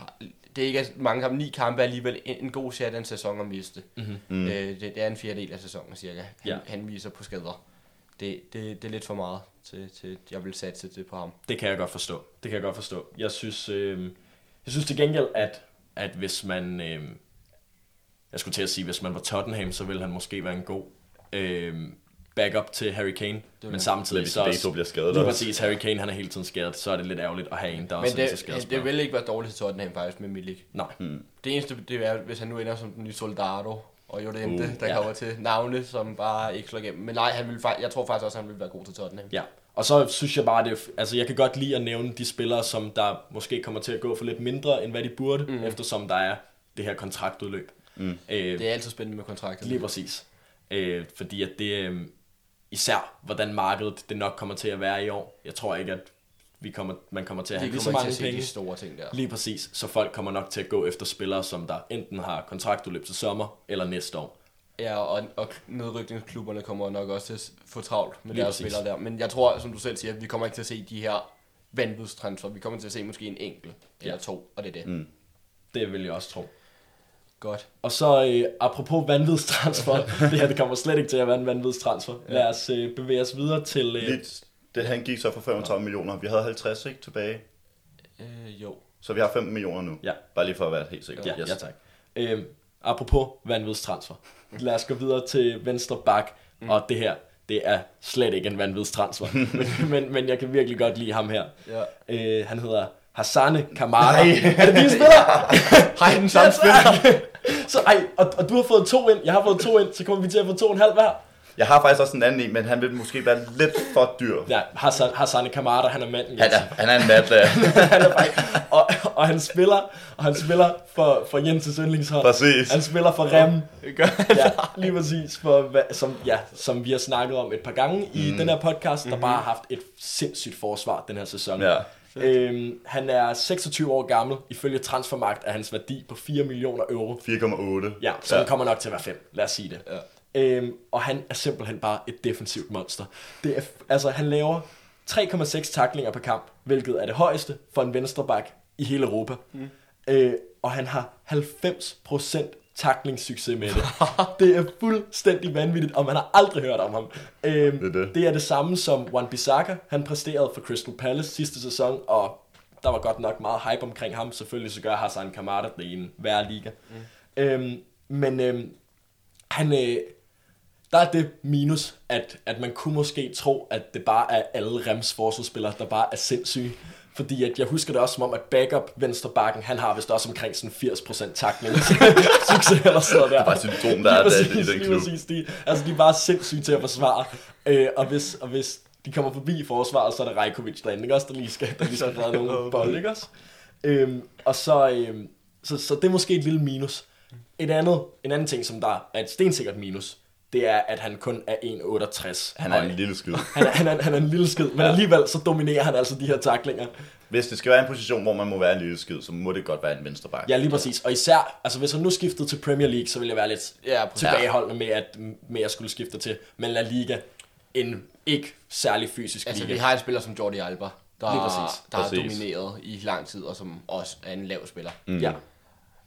det ikke er mange kampe, ni kampe er alligevel en, en god chat af en sæson at miste. Mhm. Mm. Øh, det, det er en fjerdedel af sæsonen cirka. Han, Ja. han viser på skader. Det, det, det er lidt for meget til, til jeg vil satse det på ham. Det kan jeg godt forstå. Det kan jeg godt forstå. Jeg synes, øh, jeg synes til gengæld, at, at hvis man... Øh, jeg skulle til at sige, hvis man var Tottenham, så ville han måske være en god øh, backup til Harry Kane, men samtidig Hvis så to bliver skadet lige også. præcis Harry Kane han er hele tiden skadet, så er det lidt ærgerligt at have en, der Men også er lige så det, skadet. det vil ikke være dårligt til Tottenham faktisk med Milik. Nej, Det eneste, det er, hvis han nu ender som den nye Soldado, og Jorente, Uh, uh, der ja. kommer til navne, som bare ikke slår igennem. Men nej, han vil, jeg tror faktisk også, at han vil være god til Tottenham. Ja, og så synes jeg bare, det altså jeg kan godt lide at nævne de spillere, som der måske kommer til at gå for lidt mindre, end hvad de burde, mm. eftersom der er det her kontraktudløb. Mm. Øh, Det er altid spændende med kontrakter. lige præcis. Øh, fordi at det, øh, især hvordan markedet det nok kommer til at være i år. Jeg tror ikke, at vi kommer, man kommer til at have lige så mange til at se penge. de store ting der. Lige præcis. Så folk kommer nok til at gå efter spillere, som der enten har kontraktudløb til sommer eller næste år. Ja, og, og nedrykningsklubberne kommer nok også til at få travlt med Lige deres præcis. spillere der. Men jeg tror, som du selv siger, at vi kommer ikke til at se de her vanvidstransfer. Vi kommer til at se måske en enkelt eller Ja. to, og det er det. Mm. Det vil jeg også tro. Godt. Og så øh, apropos vanvidstransfer, det her det kommer slet ikke til at være en vanvidstransfer. Ja. Lad os øh, bevæge os videre til... Øh, Lidt, det han gik så for 35 millioner. Vi havde 50 ikke, tilbage. Øh, jo. Så vi har 15 millioner nu. Ja. Bare lige for at være helt sikker. Ja, yes. ja tak. Øhm, apropos vanvidstransfer. Lad os gå videre til venstre bak, mm. og det her, det er slet ikke en vanvidstransfer. men, men, men jeg kan virkelig godt lide ham her. Ja. Øh, han hedder Hassane Kamara. Er det din spiller? Hej, den samme spiller. så, ej, og, og, du har fået to ind, jeg har fået to ind, så kommer vi til at få to og en halv hver. Jeg har faktisk også en anden en, men han vil måske være lidt for dyr. Ja, Hassan, Hassane Kamara, han er manden. Han er, han er en han er faktisk, og, og han spiller, og han spiller for, for Jens' yndlingshold. Præcis. Han spiller for Rem. Ja, lige præcis, for, hvad- som, ja, som vi har snakket om et par gange i den her podcast, der bare har haft et sindssygt forsvar den her sæson. Ja. Øhm, han er 26 år gammel. Ifølge Transfermarkt er hans værdi på 4 millioner euro. 4,8. Ja, så ja. han kommer nok til at være 5, lad os sige det. Ja. Øhm, og han er simpelthen bare et defensivt monster. Det er, altså, han laver 3,6 taklinger per kamp, hvilket er det højeste for en venstreback i hele Europa. Mm. Øh, og han har 90% taklingssucces med det. det er fuldstændig vanvittigt, og man har aldrig hørt om ham. Øhm, Det er det. det er det samme som Juan Bissaka. Han præsterede for Crystal Palace sidste sæson, og der var godt nok meget hype omkring ham. Selvfølgelig så gør Hassan Kamada det i en hver liga. Mm. Øhm, men øhm, han, øh, der er det minus, at, at man kunne måske tro, at det bare er alle Rems forsvarsspillere, der bare er sindssyge. Fordi at jeg husker det også som om, at backup venstrebakken, han har vist også omkring sådan 80% takling. Succes eller sådan der. Det er bare syndrom, der er præcis, i den lige klub. præcis. De, altså, de er bare sindssyge til at forsvare. Øh, og, hvis, og hvis de kommer forbi forsvaret, så er det Rajkovic derinde, ikke også? Der lige skal, der lige skal redde nogle bold, ikke også? Øhm, og så, øhm, så, så det er måske et lille minus. Et andet, en anden ting, som der er et stensikkert minus, det er, at han kun er 1,68 Han er en lille skid. han, er, han, er, han er en lille skid, men alligevel så dominerer han altså de her taklinger. Hvis det skal være en position, hvor man må være en lille skid, så må det godt være en venstre back. Ja, lige præcis. Og især, altså hvis han nu skiftede til Premier League, så ville jeg være lidt Ja, tilbageholdende med at, med at skulle skifte til. Men La Liga, en ikke særlig fysisk Altså, liga. vi har en spiller som Jordi Alba, der, Lige præcis. der har Præcis. domineret i lang tid, og som også er en lav spiller. Mm. Ja.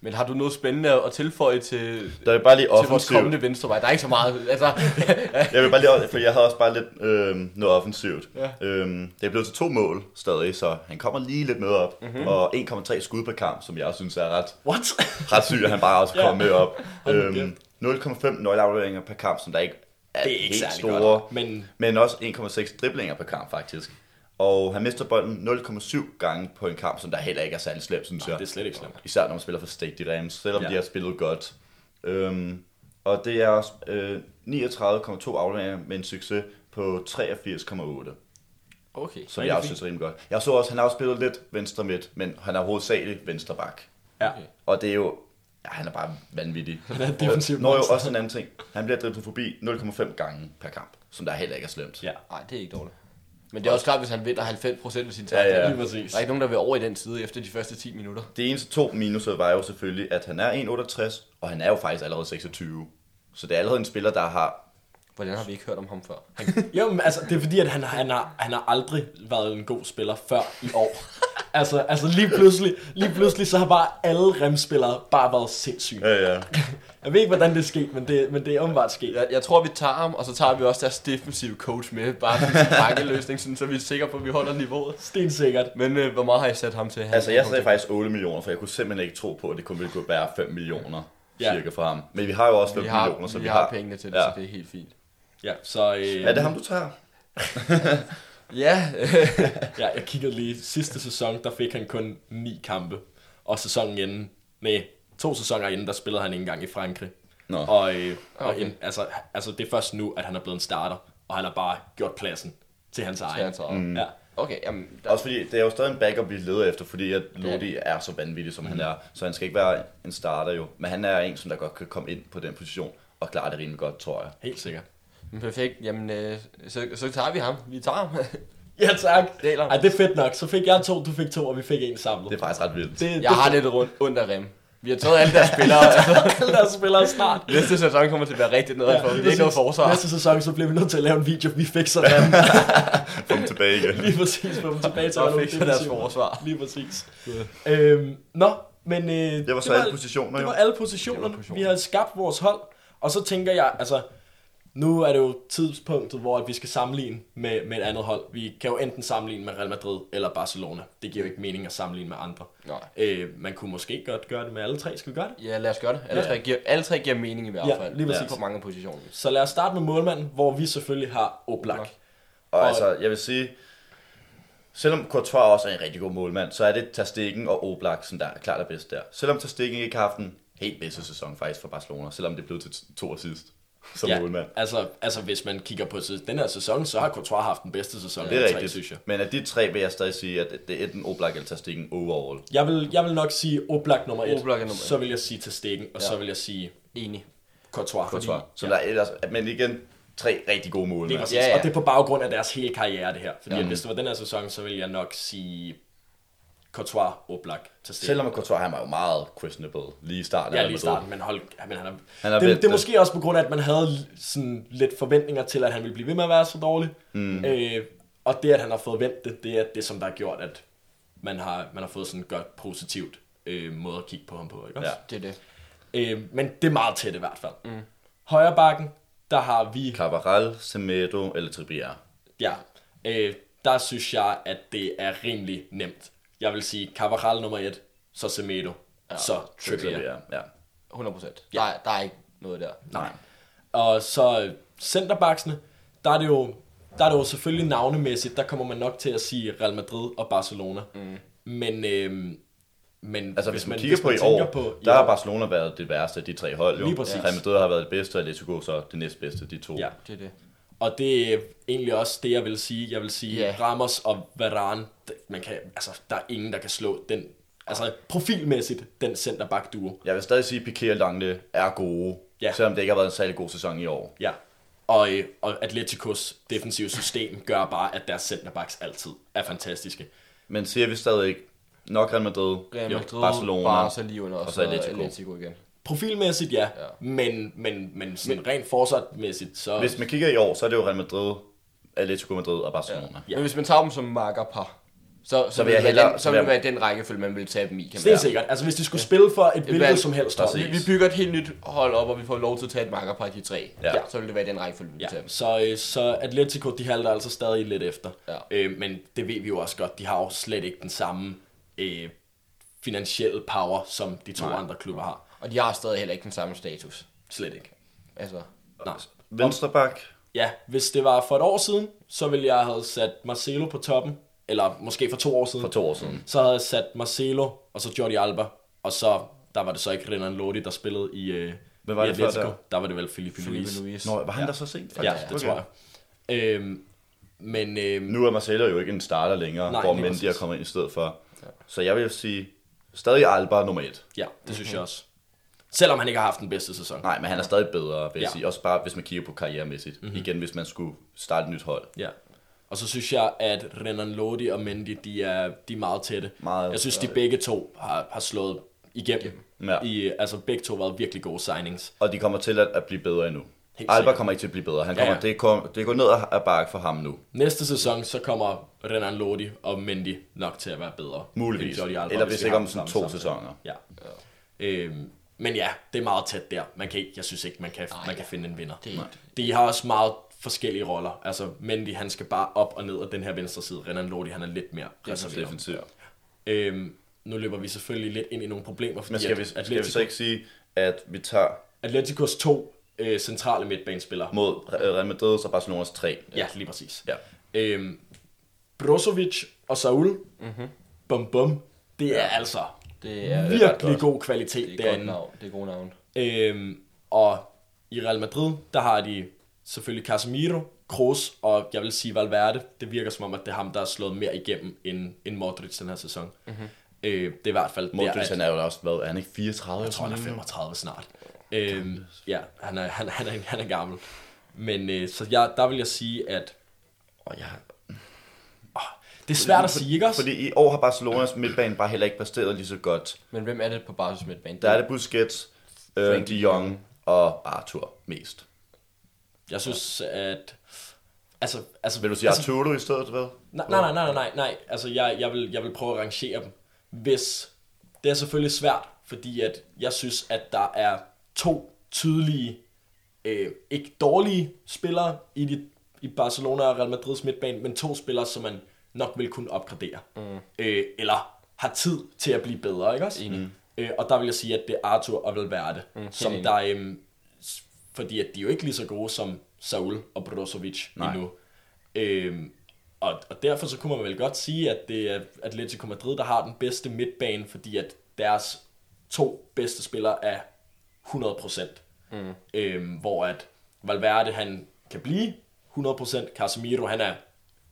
Men har du noget spændende at tilføje til, Der er bare lige til vores kommende venstrevej? Der er ikke så meget. Altså, Jeg vil bare lige, for jeg havde også bare lidt øh, noget offensivt. Ja. Øhm, det er blevet til to mål stadig, så han kommer lige lidt med op. Mm-hmm. Og 1,3 skud per kamp, som jeg også synes er ret, What? ret sygt, at han bare også Ja. kommer med op. Øhm, 0,5 nøgleafleveringer per kamp, som der ikke er, Det er ikke helt store. godt, men- men også 1,6 driblinger per kamp faktisk. Og han mister bolden 0,7 gange på en kamp, som der heller ikke er særlig slemt, synes jeg. det er slet ikke slemt. Især når man spiller for Stade Rams, selvom Ja. de har spillet godt. Øhm, og det er også øh, 39,2 afleveringer med en succes på 83,8. okay. Som jeg også synes er rimelig godt. Jeg så også, han har også spillet lidt venstre midt, men han er hovedsageligt venstre bak. Ja. Okay. Og det er jo, ja, han er bare vanvittig. er et defensivt Nå jo også en anden ting. Han bliver driblet forbi 0,5 gange per kamp, som der heller ikke er slemt. Ja. Nej, det er ikke dårligt. Men det er også klart, hvis han vinder 90% af sin Ja, takling. ja. Lige præcis. Der er ikke nogen, der vil over i den side efter de første 10 minutter. Det eneste to minuser var jo selvfølgelig, at han er 1,68, og han er jo faktisk allerede 26. Så det er allerede en spiller, der har... Hvordan har vi ikke hørt om ham før? Jo, men altså, det er fordi, at han, han, har, han har aldrig været en god spiller før i år. altså, altså lige pludselig, lige pludselig, så har bare alle remspillere bare været sindssyge. Ja, ja. Jeg ved ikke, hvordan det er sket, men det, men det er åbenbart sket. Jeg, jeg tror, vi tager ham, og så tager vi også deres defensive coach med. Bare sådan en bakkeløsning, sådan, så vi er sikre på, at vi holder niveauet. Stensikkert. Men øh, hvor meget har I sat ham til? Altså, jeg sagde faktisk 8 millioner, for jeg kunne simpelthen ikke tro på, at det kun ville kunne være 5 millioner Ja. cirka fra ham. Men vi har jo også 5 vi har, millioner, så vi, vi har pengene til det, ja. så det er helt fint. Ja, så... Øh, Er det ham, du tager? Ja, Ja, jeg kiggede lige. Sidste sæson, der fik han kun ni kampe. Og sæsonen inden, nej, to sæsoner inden, der spillede han ikke engang i Frankrig. Nå. Og, øh, og Okay. ind, altså, altså, det er først nu, at han er blevet en starter, og han har bare gjort pladsen til hans egen. han tager. Ja. okay, jamen, der, Også fordi, det er jo stadig en backup, vi leder efter, fordi at Lodi er så vanvittig, som han er. Så han skal ikke være en starter jo. Men han er en, som der godt kan komme ind på den position og klare det rimelig godt, tror jeg. Helt sikkert. Perfekt. Jamen, øh, så, så tager vi ham. Vi tager ham. Ja, tak. Deler. Ej, det er fedt nok. Så fik jeg to, du fik to, og vi fik en samlet. Det er faktisk ret vildt. det, Jeg har lidt rundt under rem. Vi har taget alle deres spillere. alle der spiller snart. næste sæson kommer til at være rigtig noget for dem. Det er ikke noget forsvar. Næste sæson, så bliver vi nødt til at lave en video, vi fikser dem. Få dem tilbage igen. Lige præcis, få dem tilbage til Og at nogle deres forsvar. Lige præcis. Øhm, nå, men... Øh, det var så alle positioner, Det var alle positionerne. Det var positioner. Vi har skabt vores hold. Og så tænker jeg, altså... Nu er det jo tidspunktet, hvor at vi skal sammenligne med, med et andet hold. Vi kan jo enten sammenligne med Real Madrid eller Barcelona. Det giver jo ikke mening at sammenligne med andre. Nej. Øh, man kunne måske godt gøre det med alle tre. Skal vi gøre det? Ja, lad os gøre det. Alle, Ja. tre, giver, alle tre giver mening i hvert Ja, fald. lige præcis. På mange positioner. Så lad os starte med målmanden, hvor vi selvfølgelig har Oblak. Oblak. Og altså, jeg vil sige, selvom Courtois også er en rigtig god målmand, så er det Terstegen og Oblak, som der er klart er bedst der. Selvom Terstegen ikke har haft en helt bedste sæson faktisk for Barcelona, selvom det blev til to assist som Ja, målmand. altså, altså hvis man kigger på den her sæson, så har Courtois haft den bedste sæson. Det er af de tre, rigtigt. synes jeg. Men af de tre vil jeg stadig sige, at det er enten Oblak eller Terstegen overall. Jeg vil, jeg vil nok sige Oblak nummer et. Oblak er nummer et. Så vil jeg sige til Stegen, og Ja. så vil jeg sige Enig. Courtois. Courtois. Fordi, Så der er ellers, men igen, tre rigtig gode det er. Ja, ja. Og det er på baggrund af deres hele karriere, det her. Fordi Ja. ja. hvis det var den her sæson, så vil jeg nok sige Courtois, Oblak til. Selvom Courtois han var jo meget questionable lige i starten. af Ja, lige i starten, men, hold, men han er, Han er det, det er måske også på grund af, at man havde sådan lidt forventninger til, at han ville blive ved med at være så dårlig. Mm. Øh, og det, at han har fået vendt det, det er det, som der har gjort, at man har, man har fået sådan et godt positivt øh, måde at kigge på ham på. Ikke? også? Ja. Det er det. Øh, men det er meget tæt i hvert fald. Mm. Højre bakken, der har vi, Cabral, Semedo eller Trippier. ja, øh, der synes jeg, at det er rimelig nemt. Jeg vil sige Carvajal nummer et, så Semedo, ja, så Trippier. Trippier, ja. 100 procent. Der, er- der er ikke noget der. Nej. Og så øh, centerbacksene, der er det jo, der er det jo selvfølgelig navnemæssigt, der kommer man nok til at sige Real Madrid og Barcelona. Mm. Men, øh, men Altså hvis man, kigger på i år, på, der har Barcelona været det værste af de tre hold. Jo. Lige præcis. Real Madrid har været det bedste, og Atletico så det næstbedste, de to. Ja, Det er det. Og det er egentlig også det, jeg vil sige. Jeg vil sige, yeah. Ramos og Varane, man kan, altså, der er ingen, der kan slå den, altså profilmæssigt, den centerback-duo. Jeg vil stadig sige, at Piqué og Langle er gode, Ja. selvom det ikke har været en særlig god sæson i år. Ja. Og, øh, og Atleticos defensive system gør bare, at deres centerbacks altid er fantastiske. Men siger vi stadig ikke, nok Real Madrid, Real jo, Madrid, Barcelona, Barca lige under, og så Atletico. Atletico igen. Profilmæssigt, ja, Ja. ja. Men, men, men sådan rent forsvarsmæssigt, så... Hvis man kigger i år, så er det jo Real Madrid, Atletico Madrid og Barcelona. Ja. Ja. Men hvis man tager dem som makkerpar, så, så, vil vil jeg det være hellere- den, så så vil vil det jeg- være den rækkefølge, man vil tage dem i. Kan det er sikkert. Altså, hvis de skulle spille for et hvilket som helst hold. Vi, vi bygger et helt nyt hold op, og vi får lov til at tage et makkerpar i de tre. Ja. Så vil det være den rækkefølge, vi vil Ja, tage dem. så, øh, så Atletico, de halter altså stadig lidt efter. Ja. Øh, men det ved vi jo også godt, de har jo slet ikke den samme øh, finansielle power, som de to. Nej. andre klubber har. Og de har stadig heller ikke den samme status. Slet ikke. Altså, Nej. Venstreback, Ja, hvis det var for et år siden, så ville jeg have sat Marcelo på toppen. Eller måske for to år siden. for to år siden. Så havde jeg sat Marcelo, og så Jordi Alba. Og så, der var det så ikke Renan Lodi, der spillede i, øh, Hvem var i det Atletico. der? Der var det vel Felipe, Felipe Luis. Luis. Nå, var han der så sent? Ja, faktisk? det Okay. tror jeg. Øhm, men øhm, Nu er Marcelo jo ikke en starter længere, Nej, hvor Mendy er kommet ind i stedet for. Så jeg vil sige, stadig Alba nummer et. ja, det synes jeg også. Selvom han ikke har haft den bedste sæson. Nej, men han er stadig bedre, vil jeg Ja. sige. Også bare, hvis man kigger på karrieremæssigt. Mm-hmm. Igen, hvis man skulle starte et nyt hold. Ja. Og så synes jeg, at Renan Lodi og Mendy, de er, de er meget tætte. Meget, jeg synes, de begge to har, har slået igennem. Ja. I, altså begge to har været virkelig gode signings. Og de kommer til at, at blive bedre endnu. Helt Alba sikkert. kommer ikke til at blive bedre. Han Ja, kommer, ja. Det, kom, det går ned ad bakke for ham nu. Næste sæson, så kommer Renan Lodi og Mendy nok til at være bedre. Muligvis. Eller hvis vi ikke om sådan to sæsoner. Ja. Øhm, men ja, det er meget tæt der. Man kan ikke, jeg synes ikke, man kan, man kan finde en vinder. det De har også meget forskellige roller. Altså, Mendy, han skal bare op og ned af den her venstre side. Renan Lodi, han er lidt mere reserveret. Defensivt. Øhm, nu løber vi selvfølgelig lidt ind i nogle problemer, fordi Men skal vi, at skal vi Atletico, så ikke sige, at vi tager... Atleticos to øh, centrale midtbanespillere. Mod Real Madrid og Barcelonas tre. Ja, lige præcis. Ja. Øhm, Brozovic og Saul, mm-hmm. bum bum, det er altså Det er, virkelig godt. god kvalitet det er godt derinde. navn. Det er gode navn. Øhm, og i Real Madrid, der har de selvfølgelig Casemiro, Kroos og jeg vil sige Valverde. Det virker som om, at det er ham, der har slået mere igennem end, end Modric den her sæson. Mm-hmm. Øh, det er i hvert fald der, Modric, at- han er jo også, hvad, er han ikke 34? jeg tror, han er 35 snart. Øhm, ja, han er, han, han, er, han er gammel. Men øh, så jeg, der vil jeg sige, at Og jeg, det er svært at sige, ikke også? Fordi i år har Barcelonas midtbane bare heller ikke præsteret lige så godt. Men hvem er det på Barca's midtbane? Der er det Busquets, øh, De Jong og Arthur mest. Jeg synes, at... Altså, altså, Vil du sige altså, Arturo i stedet, hvad? Nej, nej, nej, nej, nej, nej. Altså, jeg, jeg, vil, jeg vil prøve at rangere dem. Hvis... Det er selvfølgelig svært, fordi at jeg synes, at der er to tydelige, øh, ikke dårlige spillere i, de, i Barcelona og Real Madrids midtbane, men to spillere, som man nok vil kunne opgradere. Mm. Øh, eller har tid til at blive bedre, ikke også? Enig. Øh, og der vil jeg sige, at det er Arthur og Valverde, mm, som enig. der... Øh, fordi at de er jo ikke lige så gode som Saul og Brozovic Nej. endnu. Øhm, og, og derfor så kunne man vel godt sige, at det er Atletico Madrid, der har den bedste midtbane, fordi at deres to bedste spillere er 100%. Mm. Øhm, hvor at Valverde, han kan blive 100%, Casemiro, han er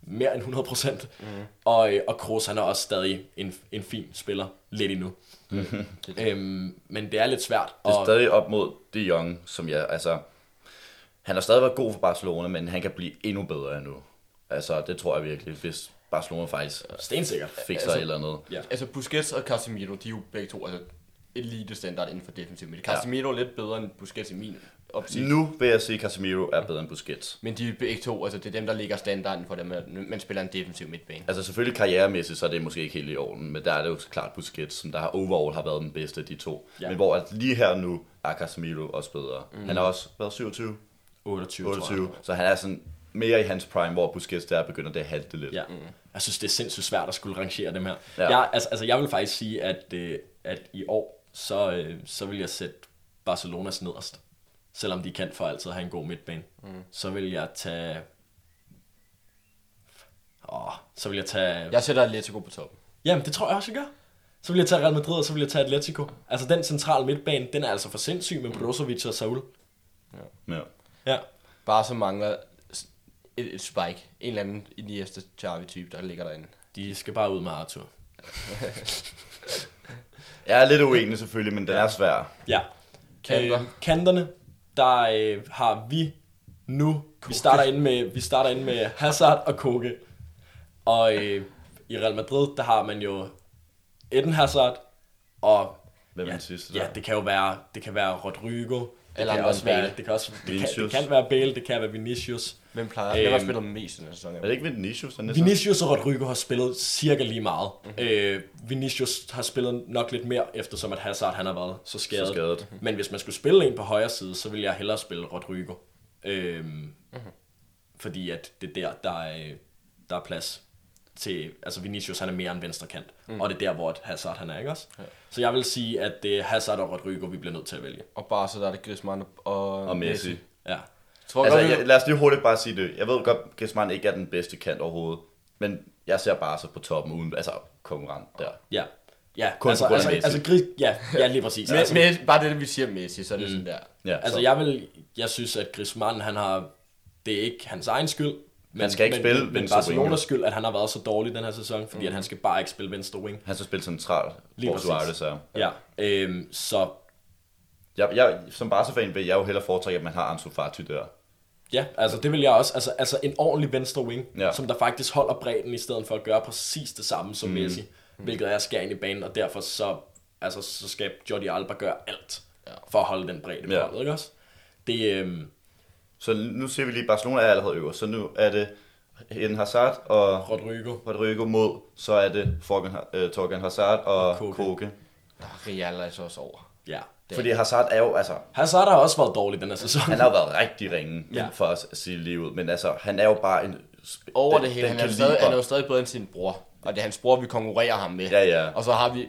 mere end 100%, mm. og, øh, og Kroos, han er også stadig en, en fin spiller, lidt endnu. øhm, men det er lidt svært. Det er og- stadig op mod De Jong, som jeg, altså... Han har stadig været god for Barcelona, men han kan blive endnu bedre endnu. Altså, det tror jeg virkelig, hvis Barcelona faktisk Stensikkert. fikser Altså- eller andet. Ja. Altså Busquets og Casemiro, de er jo begge to altså, elite standard inden for defensiv midt. Casemiro er lidt bedre end Busquets i min opsigt. Nu vil jeg sige, at Casemiro er bedre end Busquets. Men de er begge to, altså det er dem, der ligger standarden for dem, at man spiller en defensiv midtbane. Altså selvfølgelig karrieremæssigt, så er det måske ikke helt i orden, men der er det jo klart Busquets, som der har overall har været den bedste af de to. Ja. Ja. Men hvor at lige her nu er Casemiro også bedre. Mm. Han er også været 27, 28, 28. tror jeg. 28, så han er sådan mere i hans prime, hvor Busquets der begynder det at halte lidt. Ja. Jeg synes, det er sindssygt svært at skulle rangere dem her. Ja. Ja. Jeg, altså, altså, jeg vil faktisk sige, at, øh, at i år, så, øh, så vil jeg sætte Barcelonas nederst. Selvom de kan for altid have en god midtbane. Mm. Så vil jeg tage... Åh, så vil jeg tage... Jeg sætter Atletico på toppen. Jamen, det tror jeg også, jeg gør. Så vil jeg tage Real Madrid, og så vil jeg tage Atletico. Altså, den centrale midtbane, den er altså for sindssyg med Brozovic og Saul. Ja. Ja. Bare så mangler et, et spike. En eller anden Iniesta Xavi-type, der ligger derinde. De skal bare ud med Arthur. Jeg er lidt uenig selvfølgelig, men den er svær. Ja. Kanter. Øh, kanterne, der øh, har vi nu, vi starter, ind med, vi starter ind med Hazard og Koke. Og øh, i Real Madrid, der har man jo Eden Hazard, og Hvem er ja, den sidste ja, der? det kan jo være, det kan være Rodrigo, det Eller kan også være, Bale. det kan også, det kan, det kan være Bale, det kan være Vinicius. Hvem plejer? Øhm, Hvem har spillet mest i den her sæson? Er det ikke Vinicius, der næste? Vinicius og Rodrigo har spillet cirka lige meget. Mm-hmm. Øh, Vinicius har spillet nok lidt mere, eftersom at Hazard han har været så skadet. Så skadet. Men hvis man skulle spille en på højre side, så ville jeg hellere spille Rodrigo. Øhm, mm-hmm. Fordi at det er der, der er, der er plads til... Altså Vinicius han er mere en venstre kant. Mm. Og det er der, hvor at Hazard han er, ikke også? Ja. Så jeg vil sige, at det er Hazard og Rodrigo, vi bliver nødt til at vælge. Og bare så der er det Griezmann og, Og Messi. Ja. Tror Altså, jeg, lad os lige hurtigt bare sige det. Jeg ved godt, at Griezmann ikke er den bedste kant overhovedet. Men jeg ser bare så på toppen uden, altså konkurrent der. Ja. Ja, Kun altså, på grund af altså, Messi. altså, Gris, ja, ja, lige præcis. med, altså, med, bare det, vi siger Messi, så er det mm. sådan der. Ja, Altså, så- jeg vil, jeg synes, at Griezmann, han har, det er ikke hans egen skyld, men, Han skal ikke men, spille men, men venstre Barcelonas winger. skyld, at han har været så dårlig den her sæson, fordi mm. at han skal bare ikke spille venstre wing. Han skal spille central, Lige hvor præcis. Suarez er. Ja, øhm, så Jeg, jeg, som Barca-fan vil jeg jo hellere foretrække, at man har Ansu Fati der. ja, altså det vil jeg også, altså, altså en ordentlig venstre wing, ja. Som der faktisk holder bredden, i stedet for at gøre præcis det samme som mm. Messi, hvilket er ind i banen, og derfor så, altså, så skal Jordi Alba gøre alt for at holde den bredde på Ja. holdet, ikke også? Det, øhm, Så nu ser vi lige, Barcelona er allerede øverst, så nu er det Eden Hazard og Rodrigo, Rodrigo mod, så er det Torgan, uh, Torgan Hazard og, Koke. Koke. Koke. Ah, Real er så også over. ja. Fordi Hazard er jo, altså, Hazard har også været dårlig den her sæson. han har jo været rigtig ringe Ja. for at sige livet, men altså, han er jo bare en... Over den- det hele. den Han er, stadig, han er jo stadig bedre end sin bror. Og det er hans bror, vi konkurrerer ham med. Ja, ja. Og så har vi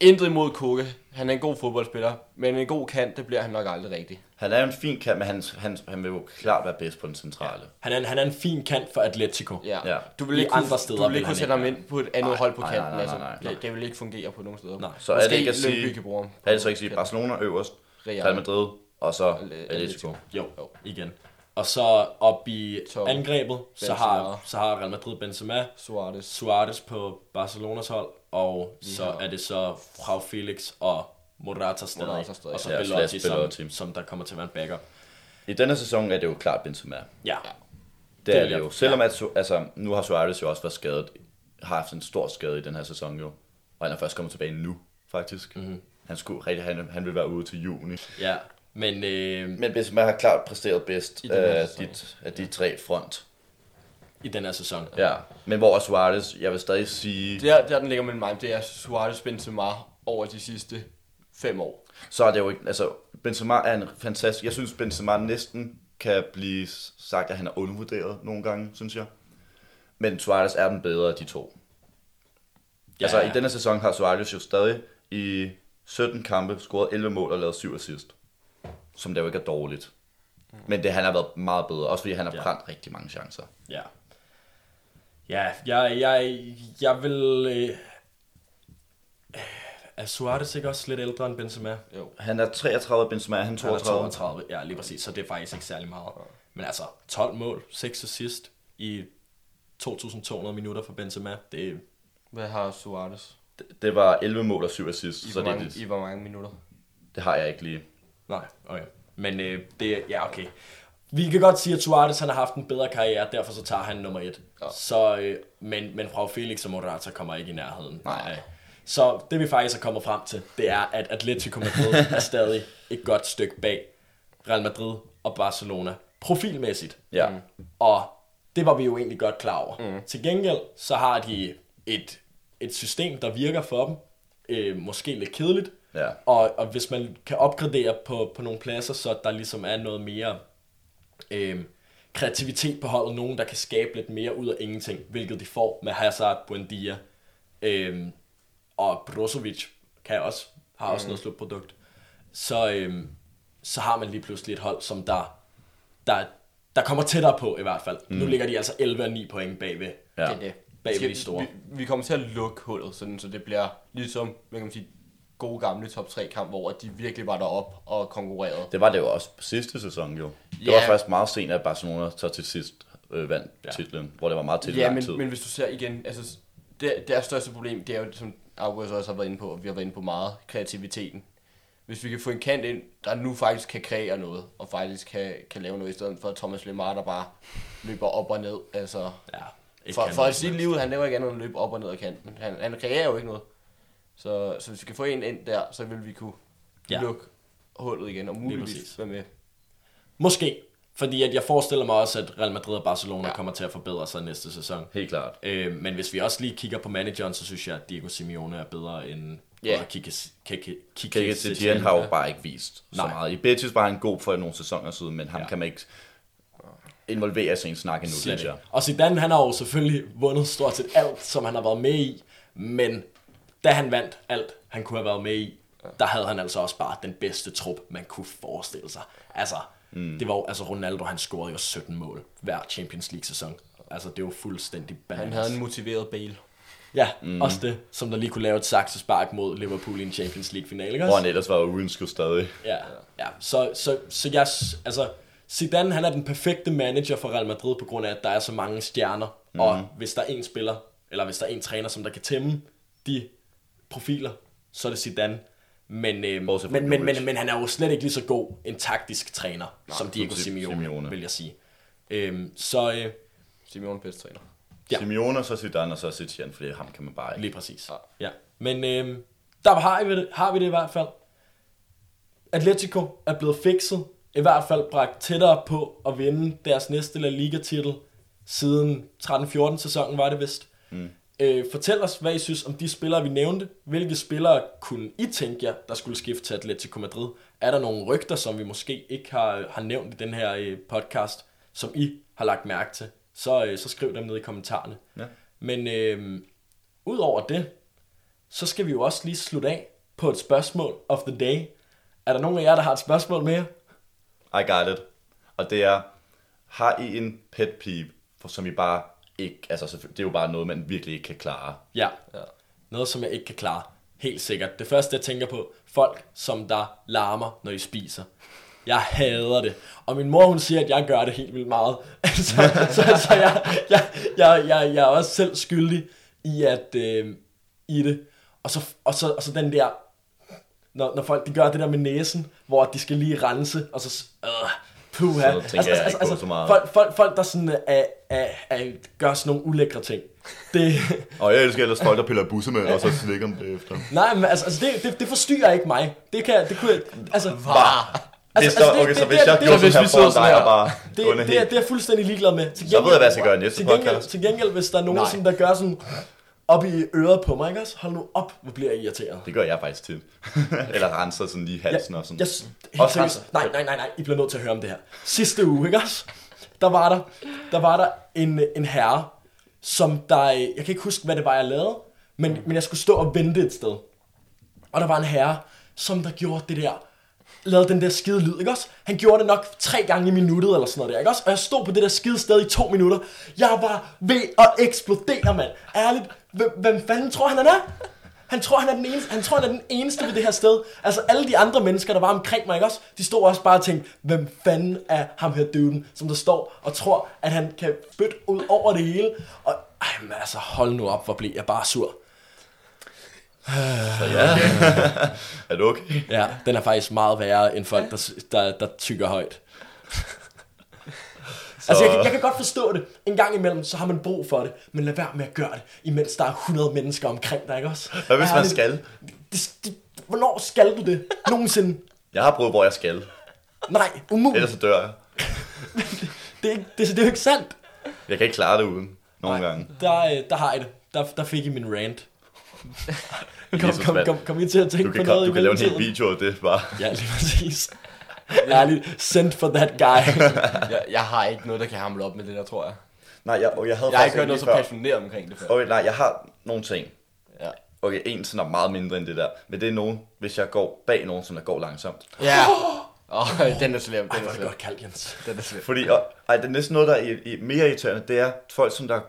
Intet imod Koke. Han er en god fodboldspiller, men en god kant, det bliver han nok aldrig rigtig. Han er en fin kant, men han, han, han vil jo klart være bedst på den centrale. Han er, en, han er en fin kant for Atletico. Ja. Ja. Du vil ikke kunne, andre steder du vil ikke kunne sætte ham ind på et andet Nej, hold på nej, kanten. nej, nej, altså, nej, nej. Det, det vil ikke fungere på nogen steder. Nej. Så er Måske det ikke at sige, kan bruge ham. er det så ikke at sige Barcelona øverst, Real. Real Madrid, og så Atletico. Jo, Jo. igen. Og så op i Top. angrebet, så Benzema. har, så har Real Madrid Benzema, Suarez. Suarez på Barcelonas hold, og så har- er det så Frau Felix og Morata stadig, Morata stadig, og så ja. Ja, slash som, som der kommer til at være en backup. I denne sæson er det jo klart Benzema. Ja, Det, Det er det jo. Selvom at, Su- altså, nu har Suarez jo også været skadet, har haft en stor skade i den her sæson jo. Og han er først kommet tilbage nu, faktisk. Mhm. Mm-hmm. Han, skulle, rigtig, han, han vil være ude til juni. ja. Men øh, Men Benzema har klart præsteret bedst her af, dit, af de tre front. I den her sæson. Ja. Men hvor er Suarez, jeg vil stadig sige, Der, der den ligger mellem mig, det er Suarez Benzema over de sidste fem år. så er det jo ikke, altså Benzema er en fantastisk, jeg synes Benzema næsten kan blive sagt, at han er undervurderet nogle gange, synes jeg. Men Suarez er den bedre af de to. Ja. Altså i denne sæson har Suarez jo stadig i 17 kampe scoret 11 mål og lavet 7 assist. Som det jo ikke er dårligt. Men det, han har været meget bedre, også fordi han har Ja. brændt rigtig mange chancer. Ja. Ja, jeg, jeg, jeg vil... Øh, er Suarez ikke også lidt ældre end Benzema? Jo. Han er 33, Benzema er han Han er 32. 32, ja lige præcis, så det er faktisk ikke særlig meget. Men altså, 12 mål, 6 assist i 2.200 minutter for Benzema, det, Hvad har Suarez? Det, det var 11 mål og 7 assist, I, så hvor det, mange, det, I hvor mange minutter? det har jeg ikke lige. nej, okay. Men øh, det, ja okay. Vi kan godt sige, at Suarez han har haft en bedre karriere, derfor så tager han nummer et. Ja. Så, øh, men, men fra Felix og Morata kommer ikke i nærheden. Nej. Øh, Så det vi faktisk er kommet frem til, det er, at Atletico Madrid er stadig et godt stykke bag Real Madrid og Barcelona. Profilmæssigt. Ja. Mm. Og det var vi jo egentlig godt klar over. Mm. Til gengæld, så har de et, et system, der virker for dem. Øh, måske lidt kedeligt. Ja. Og, og hvis man kan opgradere på, på nogle pladser, så der ligesom er noget mere øh, kreativitet på holdet. Nogen, der kan skabe lidt mere ud af ingenting. Hvilket de får med Hazard, Buendia. Øh, og Brozovic kan også, har også noget slutprodukt. Så, øh, så har man lige pludselig et hold, som der, der, der kommer tættere på i hvert fald. Mm. Nu ligger de altså 11 og 9 point bagved. Ja. Det er det. Bag ved Skal- de store. Vi, vi kommer til at lukke hullet, sådan, så det bliver ligesom, hvad kan man sige, gode gamle top 3 kamp, hvor de virkelig var derop og konkurrerede. Det var det jo også på sidste sæson jo. Det Ja. var faktisk meget sent, at Barcelona så til sidst øh, vandt Ja. titlen, hvor det var meget til Ja, lang tid. men, men hvis du ser igen, altså det, deres største problem, det er jo, som August også har været inde på, og vi har været inde på meget, kreativiteten. Hvis vi kan få en kant ind, der nu faktisk kan kreere noget, og faktisk kan, kan lave noget, i stedet for Thomas Lemar, der bare løber op og ned. Altså, Ja, ikke for, kan for at sige livet, han laver ikke andet end at løbe op og ned ad kanten. Han, han kreerer jo ikke noget. Så, så hvis vi kan få en ind der, så vil vi kunne Ja. lukke hullet igen, og muligvis være med. Måske. Fordi at jeg forestiller mig også, at Real Madrid og Barcelona ja. Kommer til at forbedre sig næste sæson. Helt klart. Øh, men hvis vi også lige kigger på manageren, så synes jeg, at Diego Simeone er bedre end både Kike, Setien har jo bare ikke vist så Nej. meget. I Betis var han god for nogle sæsoner siden, men ham Ja. kan man ikke involvere sig i en snak endnu, synes jeg. Og Zidane, han har jo selvfølgelig vundet stort set alt, som han har været med i, men da han vandt alt, han kunne have været med i, der havde han altså også bare den bedste trup, man kunne forestille sig. Altså, mm. det var jo, altså Ronaldo, han scorede jo 17 mål hver Champions League sæson. Altså, det var fuldstændig bananas. Han havde en motiveret Bale. Ja, mm. også det, som der lige kunne lave et saksespark mod Liverpool i en Champions League finale, ikke Hvor også? han ellers var uønsket stadig. Ja, ja. Så, så, så jeg, altså, Zidane, han er den perfekte manager for Real Madrid, på grund af, at der er så mange stjerner, mm. og hvis der er en spiller, eller hvis der er en træner, som der kan tæmme de profiler, så er det Zidane. Men, øh, men, men, men, men han er jo slet ikke lige så god en taktisk træner, Nej, som Diego Simeone, Simeone. vil jeg sige. Øhm, så øh, Simeone bedste træner. Ja. Simeone, og så Zidane, og så Setien, fordi ham kan man bare ikke. Lige præcis. Ja. Ja. Men øh, der har vi, det, har vi det i hvert fald. Atletico er blevet fikset. I hvert fald bragt tættere på at vinde deres næste La Liga-titel siden 13-14 sæsonen var det vist. Mm. Øh, fortæl os, hvad I synes om de spillere, vi nævnte. Hvilke spillere kunne I tænke jer, der skulle skifte til Atletico Madrid? Er der nogle rygter, som vi måske ikke har, har nævnt i den her øh, podcast, som I har lagt mærke til? Så, øh, så skriv dem ned i kommentarerne. Ja. Men øh, udover det, så skal vi jo også lige slutte af på et spørgsmål of the day. Er der nogen af jer, der har et spørgsmål mere? I got it. Og det er, har I en pet peeve, for som I bare ikke, altså det er jo bare noget, man virkelig ikke kan klare. Ja. Ja. Noget, som jeg ikke kan klare. Helt sikkert. Det første, jeg tænker på, folk, som der larmer, når I spiser. Jeg hader det. Og min mor, hun siger, at jeg gør det helt vildt meget. så, så, så jeg, jeg, jeg, jeg, jeg er også selv skyldig i, at, øh, i det. Og så, og, så, og så den der, når, når folk de gør det der med næsen, hvor de skal lige rense, og så... Øh, puha. Så tænker jeg ikke på så meget. Folk, folk, folk, der sådan er, er, er, gør sådan nogle ulækre ting. Det, Og jeg elsker ellers folk, der piller busser med, og så slikker dem bagefter. Nej, men altså, altså det, det, det forstyrrer ikke mig. Det kan, det kunne jeg, altså, Bare. altså, det, så, okay, så hvis jeg det, gjorde sådan her foran dig og bare det, det, det, er, det er jeg fuldstændig ligeglad med. Til Så ved jeg, hvad jeg skal gøre i næste til gengæld, podcast. Til gengæld, hvis der er nogen, sådan, der gør sådan op i øret på mig, ikke også? Hold nu op, hvor bliver jeg irriteret. Det gør jeg faktisk tit. Eller renser sådan lige halsen og sådan. Jeg, helt seriøst, nej, nej, nej, nej, I bliver nødt til at høre om det her. Sidste uge, ikke også? Der var der, der, var der en, en herre, som der, jeg kan ikke huske, hvad det var, jeg lavede, men, men jeg skulle stå og vente et sted. Og der var en herre, som der gjorde det der, lavede den der skide lyd, ikke også? Han gjorde det nok tre gange i minuttet eller sådan noget der, ikke også? Og jeg stod på det der skide sted i to minutter. Jeg var ved at eksplodere, mand. Ærligt, hvem, hvem fanden tror han, han er? Han tror, han er, den eneste, han tror, han er den eneste ved det her sted. Altså alle de andre mennesker, der var omkring mig, ikke også? De stod også bare og tænkte, hvem fanden er ham her duden, som der står og tror, at han kan spytte ud over det hele. Og ej, men altså, hold nu op, hvor blev jeg bare sur. Så ja. er du okay? Ja, den er faktisk meget værre end folk, der, der, der tykker højt. Altså, jeg, kan- jeg kan godt forstå det. En gang imellem, så har man brug for det. Men lad være med at gøre det, imens der er 100 mennesker omkring dig, ikke også? Hvad hvis man Ærligt. skal? Det, det, hvornår skal du det? Nogensinde? Jeg har prøvet, hvor jeg skal. Nej, umuligt. Ellers så dør jeg. Det, er ikke- det, det er jo ikke sandt. Jeg kan ikke klare det uden. Nogle gange. Der, øh, der har jeg det. Der, der fik I min rant. Kom, kom, mand. kom, kom I til at tænke Du på kan, noget du i kan lave en hel video af det, bare. Ja, lige præcis. Ærligt, send for that guy. Jeg, jeg har ikke noget, der kan hamle op med det der, tror jeg. Nej, jeg, og jeg havde Jeg har ikke faktisk hørt noget så før- passioneret omkring det før. Okay, nej, jeg har nogle ting. Ja. Okay, en som er meget mindre end det der. Men det er nogen, hvis jeg går bag nogen, som der går langsomt. Ja. Åh, oh, den er slem, Ej, den hvor er er det slem. godt kaldt, Jens. Den er slem. Fordi, og, ej, det er næsten noget, der er i, i, mere irriterende, det er folk, som der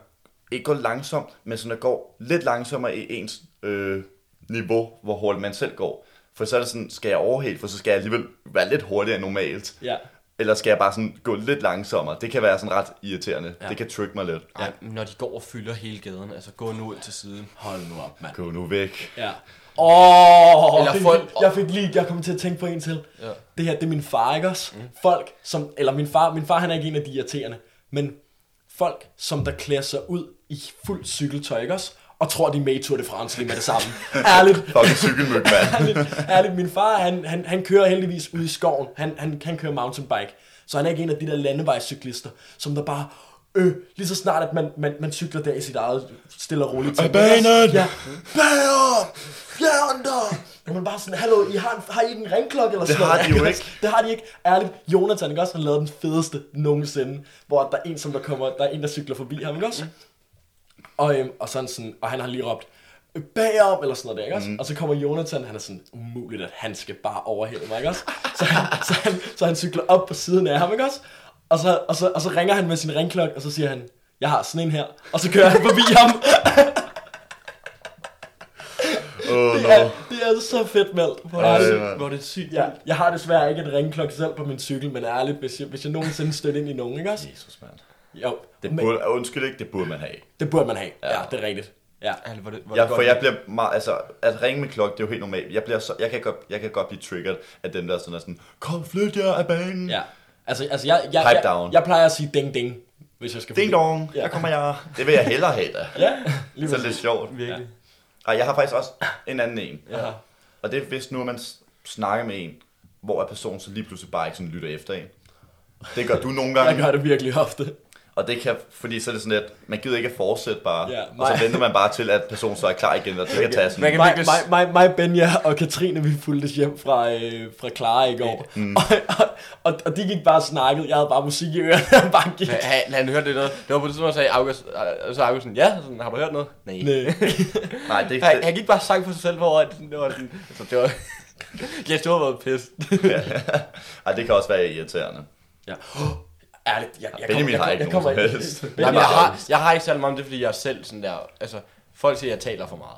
ikke går langsomt, men som der går lidt langsommere i ens øh, niveau, hvor hurtigt man selv går. For så er det sådan, skal jeg overhale, for så skal jeg alligevel være lidt hurtigere end normalt. Ja. Eller skal jeg bare sådan gå lidt langsommere? Det kan være sådan ret irriterende. Ja. Ja. Det kan trick mig lidt. Ej, når de går og fylder hele gaden, altså gå nu ud til siden. Hold nu op, mand. Gå nu væk. Ja. Åh, oh, Eller folk- jeg fik lige, jeg kom til at tænke på en til. Ja. Det her, det er min far, ikke også? Mm. Folk, som, eller min far, min far han er ikke en af de irriterende, men folk, som der klæder sig ud i fuld cykeltøj, ikke også? Og tror, de er med i Tour de France lige med det samme. Ærligt, Fucking cykelmyg, mand. ærligt, ærligt, min far, han, han, han kører heldigvis ud i skoven. Han, han, han kører mountainbike. Så han er ikke en af de der landevejscyklister, som der bare, øh, lige så snart, at man, man, man cykler der i sit eget stille og roligt tempo. banen! Ja, bagom! Fjernder! Og man bare sådan, hallo, I har, har I ikke en ringklokke eller Det sådan har noget? de jo også? Det har de ikke. Ærligt, Jonathan, ikke også? Han lavede den fedeste nogensinde, hvor der er en, som der kommer, der er en, der cykler forbi ham, ikke også? Og, øhm, og, sådan, sådan, og han har lige råbt, "Øh, bagom, eller sådan noget der, ikke også? Mm. Og så kommer Jonathan, han er sådan, umuligt, at han skal bare overhælde mig, ikke også? Så han, så, han, så han cykler op på siden af ham, ikke også? Og så, og, så, og så ringer han med sin ringklokke, og så siger han, jeg har sådan en her. Og så kører han forbi ham. Oh, Det no. er, det er så fedt meldt. Hvor Ej, er det, mand. Hvor er det sygt. ja, jeg har desværre ikke et ringklokke selv på min cykel, men ærligt, hvis jeg, hvis jeg nogensinde støtter ind i nogen, ikke også? Jesus, mand. Jo, Det men, burde, undskyld ikke, det burde man have. det burde man have. Ja, det er rigtigt. Ja. Altså, hvor det, hvor Ja, for jeg bliver meget, altså, at ringe med klokke, det er jo helt normalt. Jeg, bliver så, jeg, kan godt, jeg kan godt blive triggered af dem der sådan er sådan, kom flyt jer af banen. Ja. Altså, altså jeg, jeg, Pipe jeg, down. jeg plejer at sige ding ding, hvis jeg skal Ding dong, Ja. der kommer jeg. Det vil jeg hellere have da. Ja, lige Så er det præcis. sjovt. Virkelig. Ej, jeg har faktisk også en anden en. Ja. Og det er hvis nu, man snakker med en, hvor er personen så lige pludselig bare ikke sådan lytter efter en. Det gør du nogle Jeg gange. gør det virkelig ofte. Og det kan, fordi så er det sådan, at man gider ikke at fortsætte bare, Ja, og så venter man bare til, at personen så er klar igen, og det kan tage sådan. Man kan Mig, mig, mig, mig, Benja og Katrine, vi fulgtes hjem fra, øh, fra Clara i går. Mm. Og, og, og, og, de gik bare og snakkede. Jeg havde bare musik i ørerne. og bare gik. Han, han, han hørte det noget. Det var på det tidspunkt, sagde August, øh, så August sådan, ja, sådan, har du hørt noget? Nej. Nej. Nej, det, Han, han gik bare og sang for sig selv, hvor at det var sådan, altså, det var, yes, du har været pissed. ej, det kan også være irriterende. Ja. Ærligt, jeg, jeg, Benjamin kommer, har jeg, ikke jeg, nogen kommer som helst. Jamen, jeg, har, jeg har ikke særlig meget om det, fordi jeg er selv sådan der, altså, folk siger, at jeg taler for meget.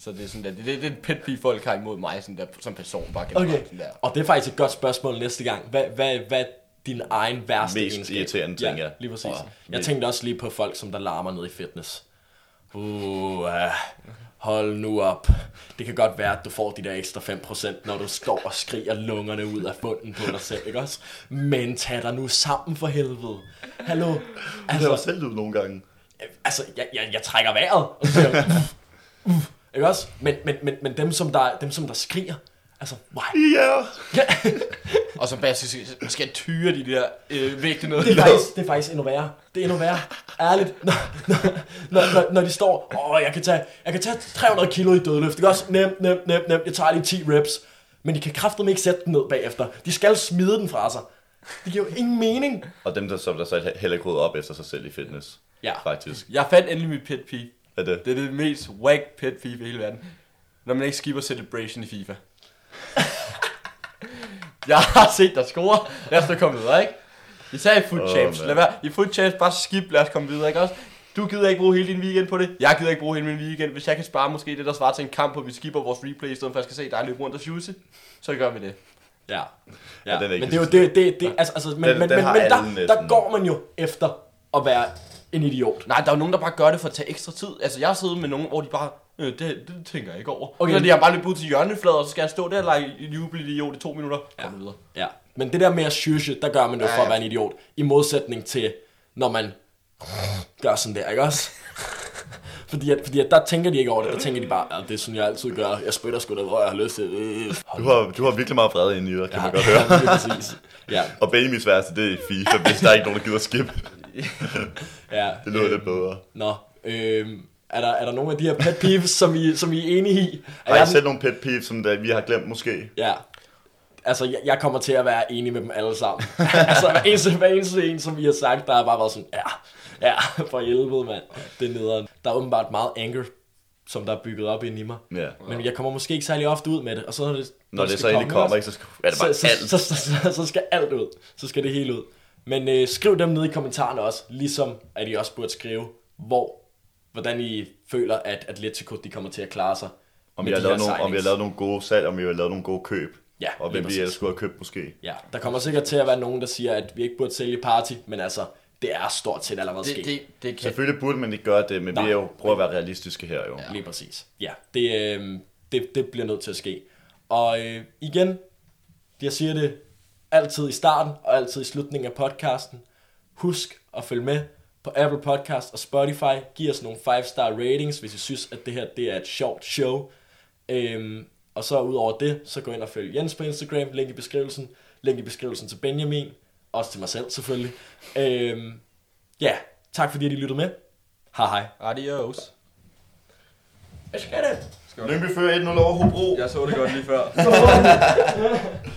Så det er sådan der, det, det, det er et pet peeve, folk har imod mig sådan der, som person, bare generelt Okay, sådan der. og det er faktisk et godt spørgsmål næste gang. Hvad, hvad, hvad din egen værste Mest egenskab? irriterende ting, ja. lige præcis. Åh, jeg tænkte også lige på folk, som der larmer ned i fitness. Uh, uh, hold nu op. Det kan godt være, at du får de der ekstra 5%, når du står og skriger lungerne ud af bunden på dig selv, ikke også? Men tag dig nu sammen for helvede. Hallo? Det har Altså, selv ud nogle gange. altså jeg, jeg, jeg trækker vejret, og så siger jeg, "Uff, uff." ikke også? Men, men, men, men dem, som der, dem, som der skriger, altså, why? Ja. Og så bare skal, skal jeg tyre de der øh, vægte noget. Det er, faktisk, det er faktisk endnu værre. Det er endnu værre. Ærligt. Når, når, når, når, de står, åh, jeg kan tage, jeg kan tage 300 kilo i dødløft. Det er også nemt, nemt, nemt, nemt. Jeg tager lige 10 reps. Men de kan kraftedeme ikke sætte den ned bagefter. De skal smide den fra sig. Det giver jo ingen mening. Og dem, der, som der så heller ikke op efter sig selv i fitness. Ja. Faktisk. Jeg fandt endelig mit pet peeve. Er det? Det er det mest whack pet peeve i hele verden. Når man ikke skipper celebration i FIFA. Jeg har set dig score. Lad os da komme videre, ikke? Især i Foot Åh, Champs. Lad være. I Foot Champs, bare skip. Lad os komme videre, ikke også? Du gider ikke bruge hele din weekend på det. Jeg gider ikke bruge hele min weekend. Hvis jeg kan spare måske det, der svarer til en kamp, hvor vi skipper vores replay, i stedet for at jeg skal se dig løbe rundt og shoot, så gør vi det. Ja. Ja, den er ikke men det er jo det, det, det altså, altså, men, Den- men, den men, men der, næsten. der går man jo efter at være en idiot. Nej, der er jo nogen, der bare gør det for at tage ekstra tid. Altså, jeg har siddet med nogen, hvor de bare, øh, det, det tænker jeg ikke over. Okay. Så de har bare løbet ud til hjørneflader, og så skal jeg stå der og lege jubelidiot i to minutter. Kom ja. videre. Ja. Men det der med at shushe, der gør man det jo Ja, for at ja. være en idiot. I modsætning til, når man gør sådan der, ikke også? fordi, at, fordi at der tænker de ikke over det. Der tænker de bare, ja, det er sådan, jeg altid gør. Jeg spytter sgu da, hvor jeg har lyst til. Øh, Du har, du har virkelig meget vrede inde i dig, kan man godt høre. Ja, præcis. Ja, Og Benjamins værste, det er FIFA, hvis der er ikke nogen, der gider skip. ja. Det lyder lidt bedre. Nå, øhm, er, der, er der nogle af de her pet peeves, som I, som I er enige i? Er Har I selv nogle pet peeves, som der, vi har glemt måske? Ja. Altså, jeg, jeg kommer til at være enig med dem alle sammen. altså, hver eneste, hver eneste en, som vi har sagt, der har bare været sådan, ja, ja, for helvede, mand. Det er nederen. Der er åbenbart meget anger, som der er bygget op inde i mig. Ja. Men jeg kommer måske ikke særlig ofte ud med det. Og så når det, Når det så endelig komme, kommer, ikke så skal, er det bare så, alt. så, så, så, så skal alt ud. Så skal det hele ud. Men øh, skriv dem ned i kommentarerne også, ligesom at I også burde skrive, hvor, hvordan I føler, at Atletico de kommer til at klare sig. Om vi, har lavet nogle, om vi har lavet nogle gode salg, om vi har lavet nogle gode køb. Ja, og hvem vi ellers skulle have købt måske. Ja, der kommer sikkert til at være nogen, der siger, at vi ikke burde sælge party, men altså, det er stort set allerede Det, sket. det, det kan... Selvfølgelig burde man ikke gøre det, men Nej. vi er jo prøver at være realistiske her jo. Lige præcis. Ja, det, øh, det, det bliver nødt til at ske. Og øh, igen, jeg siger det altid i starten og altid i slutningen af podcasten. Husk at følge med på Apple Podcast og Spotify. Giv os nogle 5-star ratings, hvis I synes, at det her det er et sjovt show. Øhm, og så ud over det, så gå ind og følg Jens på Instagram, link i beskrivelsen, link i beskrivelsen til Benjamin, også til mig selv selvfølgelig. Øhm, ja, tak fordi I lyttede med. Hej hej. Adios. Jeg skal det. Lyngby fører 1-0 over Hobro. Jeg så det godt lige før.